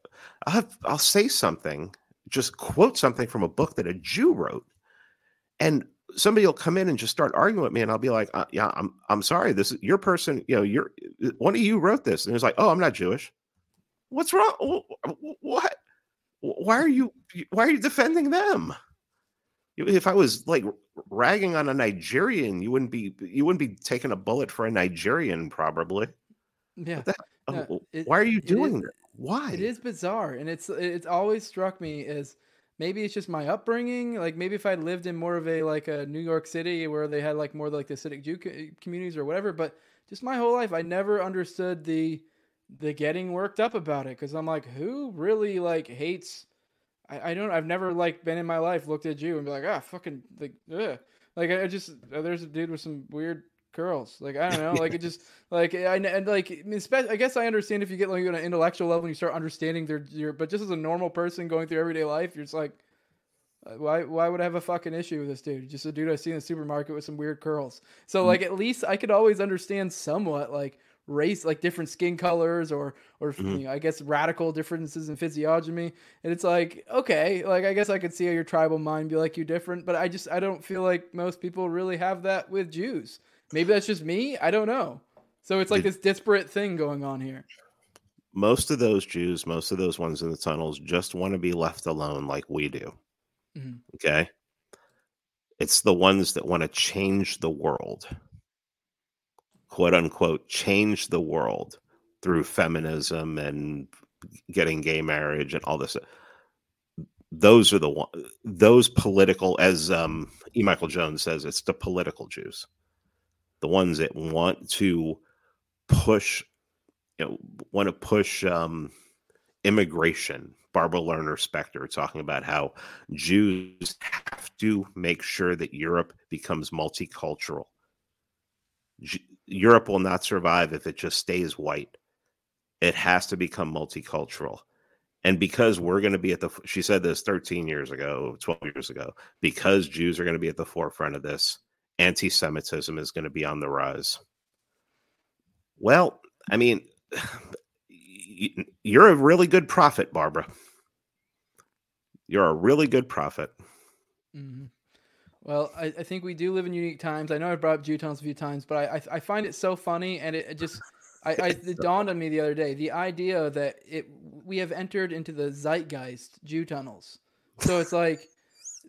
I'll, have, I'll say something, just quote something from a book that a Jew wrote, and somebody will come in and just start arguing with me and I'll be like, uh, yeah, I'm, I'm sorry. This is your person, you know, you're one of you wrote this. And it's like, oh, I'm not Jewish. What's wrong? Wh- wh- What? Why are you? Why are you defending them? If I was like ragging on a Nigerian, you wouldn't be. You wouldn't be taking a bullet for a Nigerian, probably. Yeah. The- No, oh, it- why are you is- doing that? Why? It is bizarre, and it's it's always struck me as maybe it's just my upbringing. Like maybe if I lived in more of a like a New York City where they had like more like the Hasidic Jew communities or whatever. But just my whole life, I never understood the the getting worked up about it because I'm like, who really like hates? I, I don't. I've never like been in my life looked at Jew and be like, ah, fucking like, ugh. like I I just uh, there's a dude with some weird curls. Like I don't know. Like it just [laughs] like I and like I, mean, I guess I understand if you get like on an intellectual level and you start understanding their your but just as a normal person going through everyday life, you're just like. uh, Why? Why would I have a fucking issue with this dude? Just a dude I see in the supermarket with some weird curls. So like, at least I could always understand somewhat like race, like different skin colors or or Mhm. you know, I guess radical differences in physiognomy. And it's like, okay, like I guess I could see how your tribal mind be like you different, but I just I don't feel like most people really have that with Jews. Maybe that's just me. I don't know. So it's like this disparate thing going on here. most of those Jews, most of those ones in the tunnels, just want to be left alone, like we do. Mhm. Okay, it's the ones that want to change the world, quote unquote, change the world through feminism and getting gay marriage and all this. Those are the one. Those political, as um, E. Michael Jones says, it's the political Jews, the ones that want to push you know, want to push um, immigration. Barbara Lerner Spectre talking about how Jews have to make sure that Europe becomes multicultural. J- Europe will not survive if it just stays white. It has to become multicultural. And because we're going to be at the, she said this 13 years ago, 12 years ago, because Jews are going to be at the forefront of this, anti Semitism is going to be on the rise. Well, I mean, [sighs] you're a really good prophet, Barbara. You're a really good prophet. hmm Well, I, I think we do live in unique times. I know I brought up Jew tunnels a few times, but I, I, I find it so funny, and it, it just I, I [laughs] it dawned on me the other day the idea that it we have entered into the zeitgeist Jew tunnels. So it's like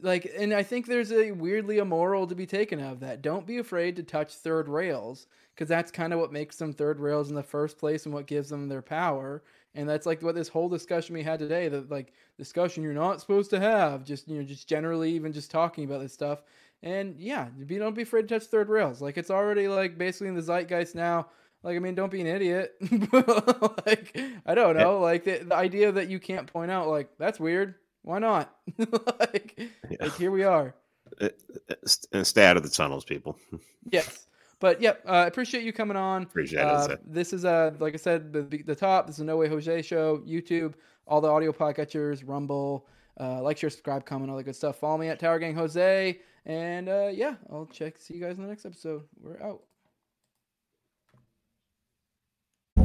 like and I think there's a weirdly a moral to be taken out of that. Don't be afraid to touch third rails because that's kind of what makes them third rails in the first place and what gives them their power. And that's like what this whole discussion we had today that like discussion you're not supposed to have, just you know, just generally even just talking about this stuff. And yeah, be don't be afraid to touch third rails. Like it's already like basically in the zeitgeist now. Like I mean, don't be an idiot. [laughs] like I don't know. Like the, the idea that you can't point out like that's weird. Why not? [laughs] like, like here we are. Uh, uh, And stay out of the tunnels, people. [laughs] Yes. But yep, uh, I appreciate you coming on. Appreciate it, Uh, Zach. this is uh like I said, the the top. This is a No Way Jose show. YouTube, all the audio podcatchers, Rumble. Uh, like, share, subscribe, comment, all that good stuff. Follow me at Tower Gang Jose, and uh, yeah, I'll check. See you guys in the next episode. We're out.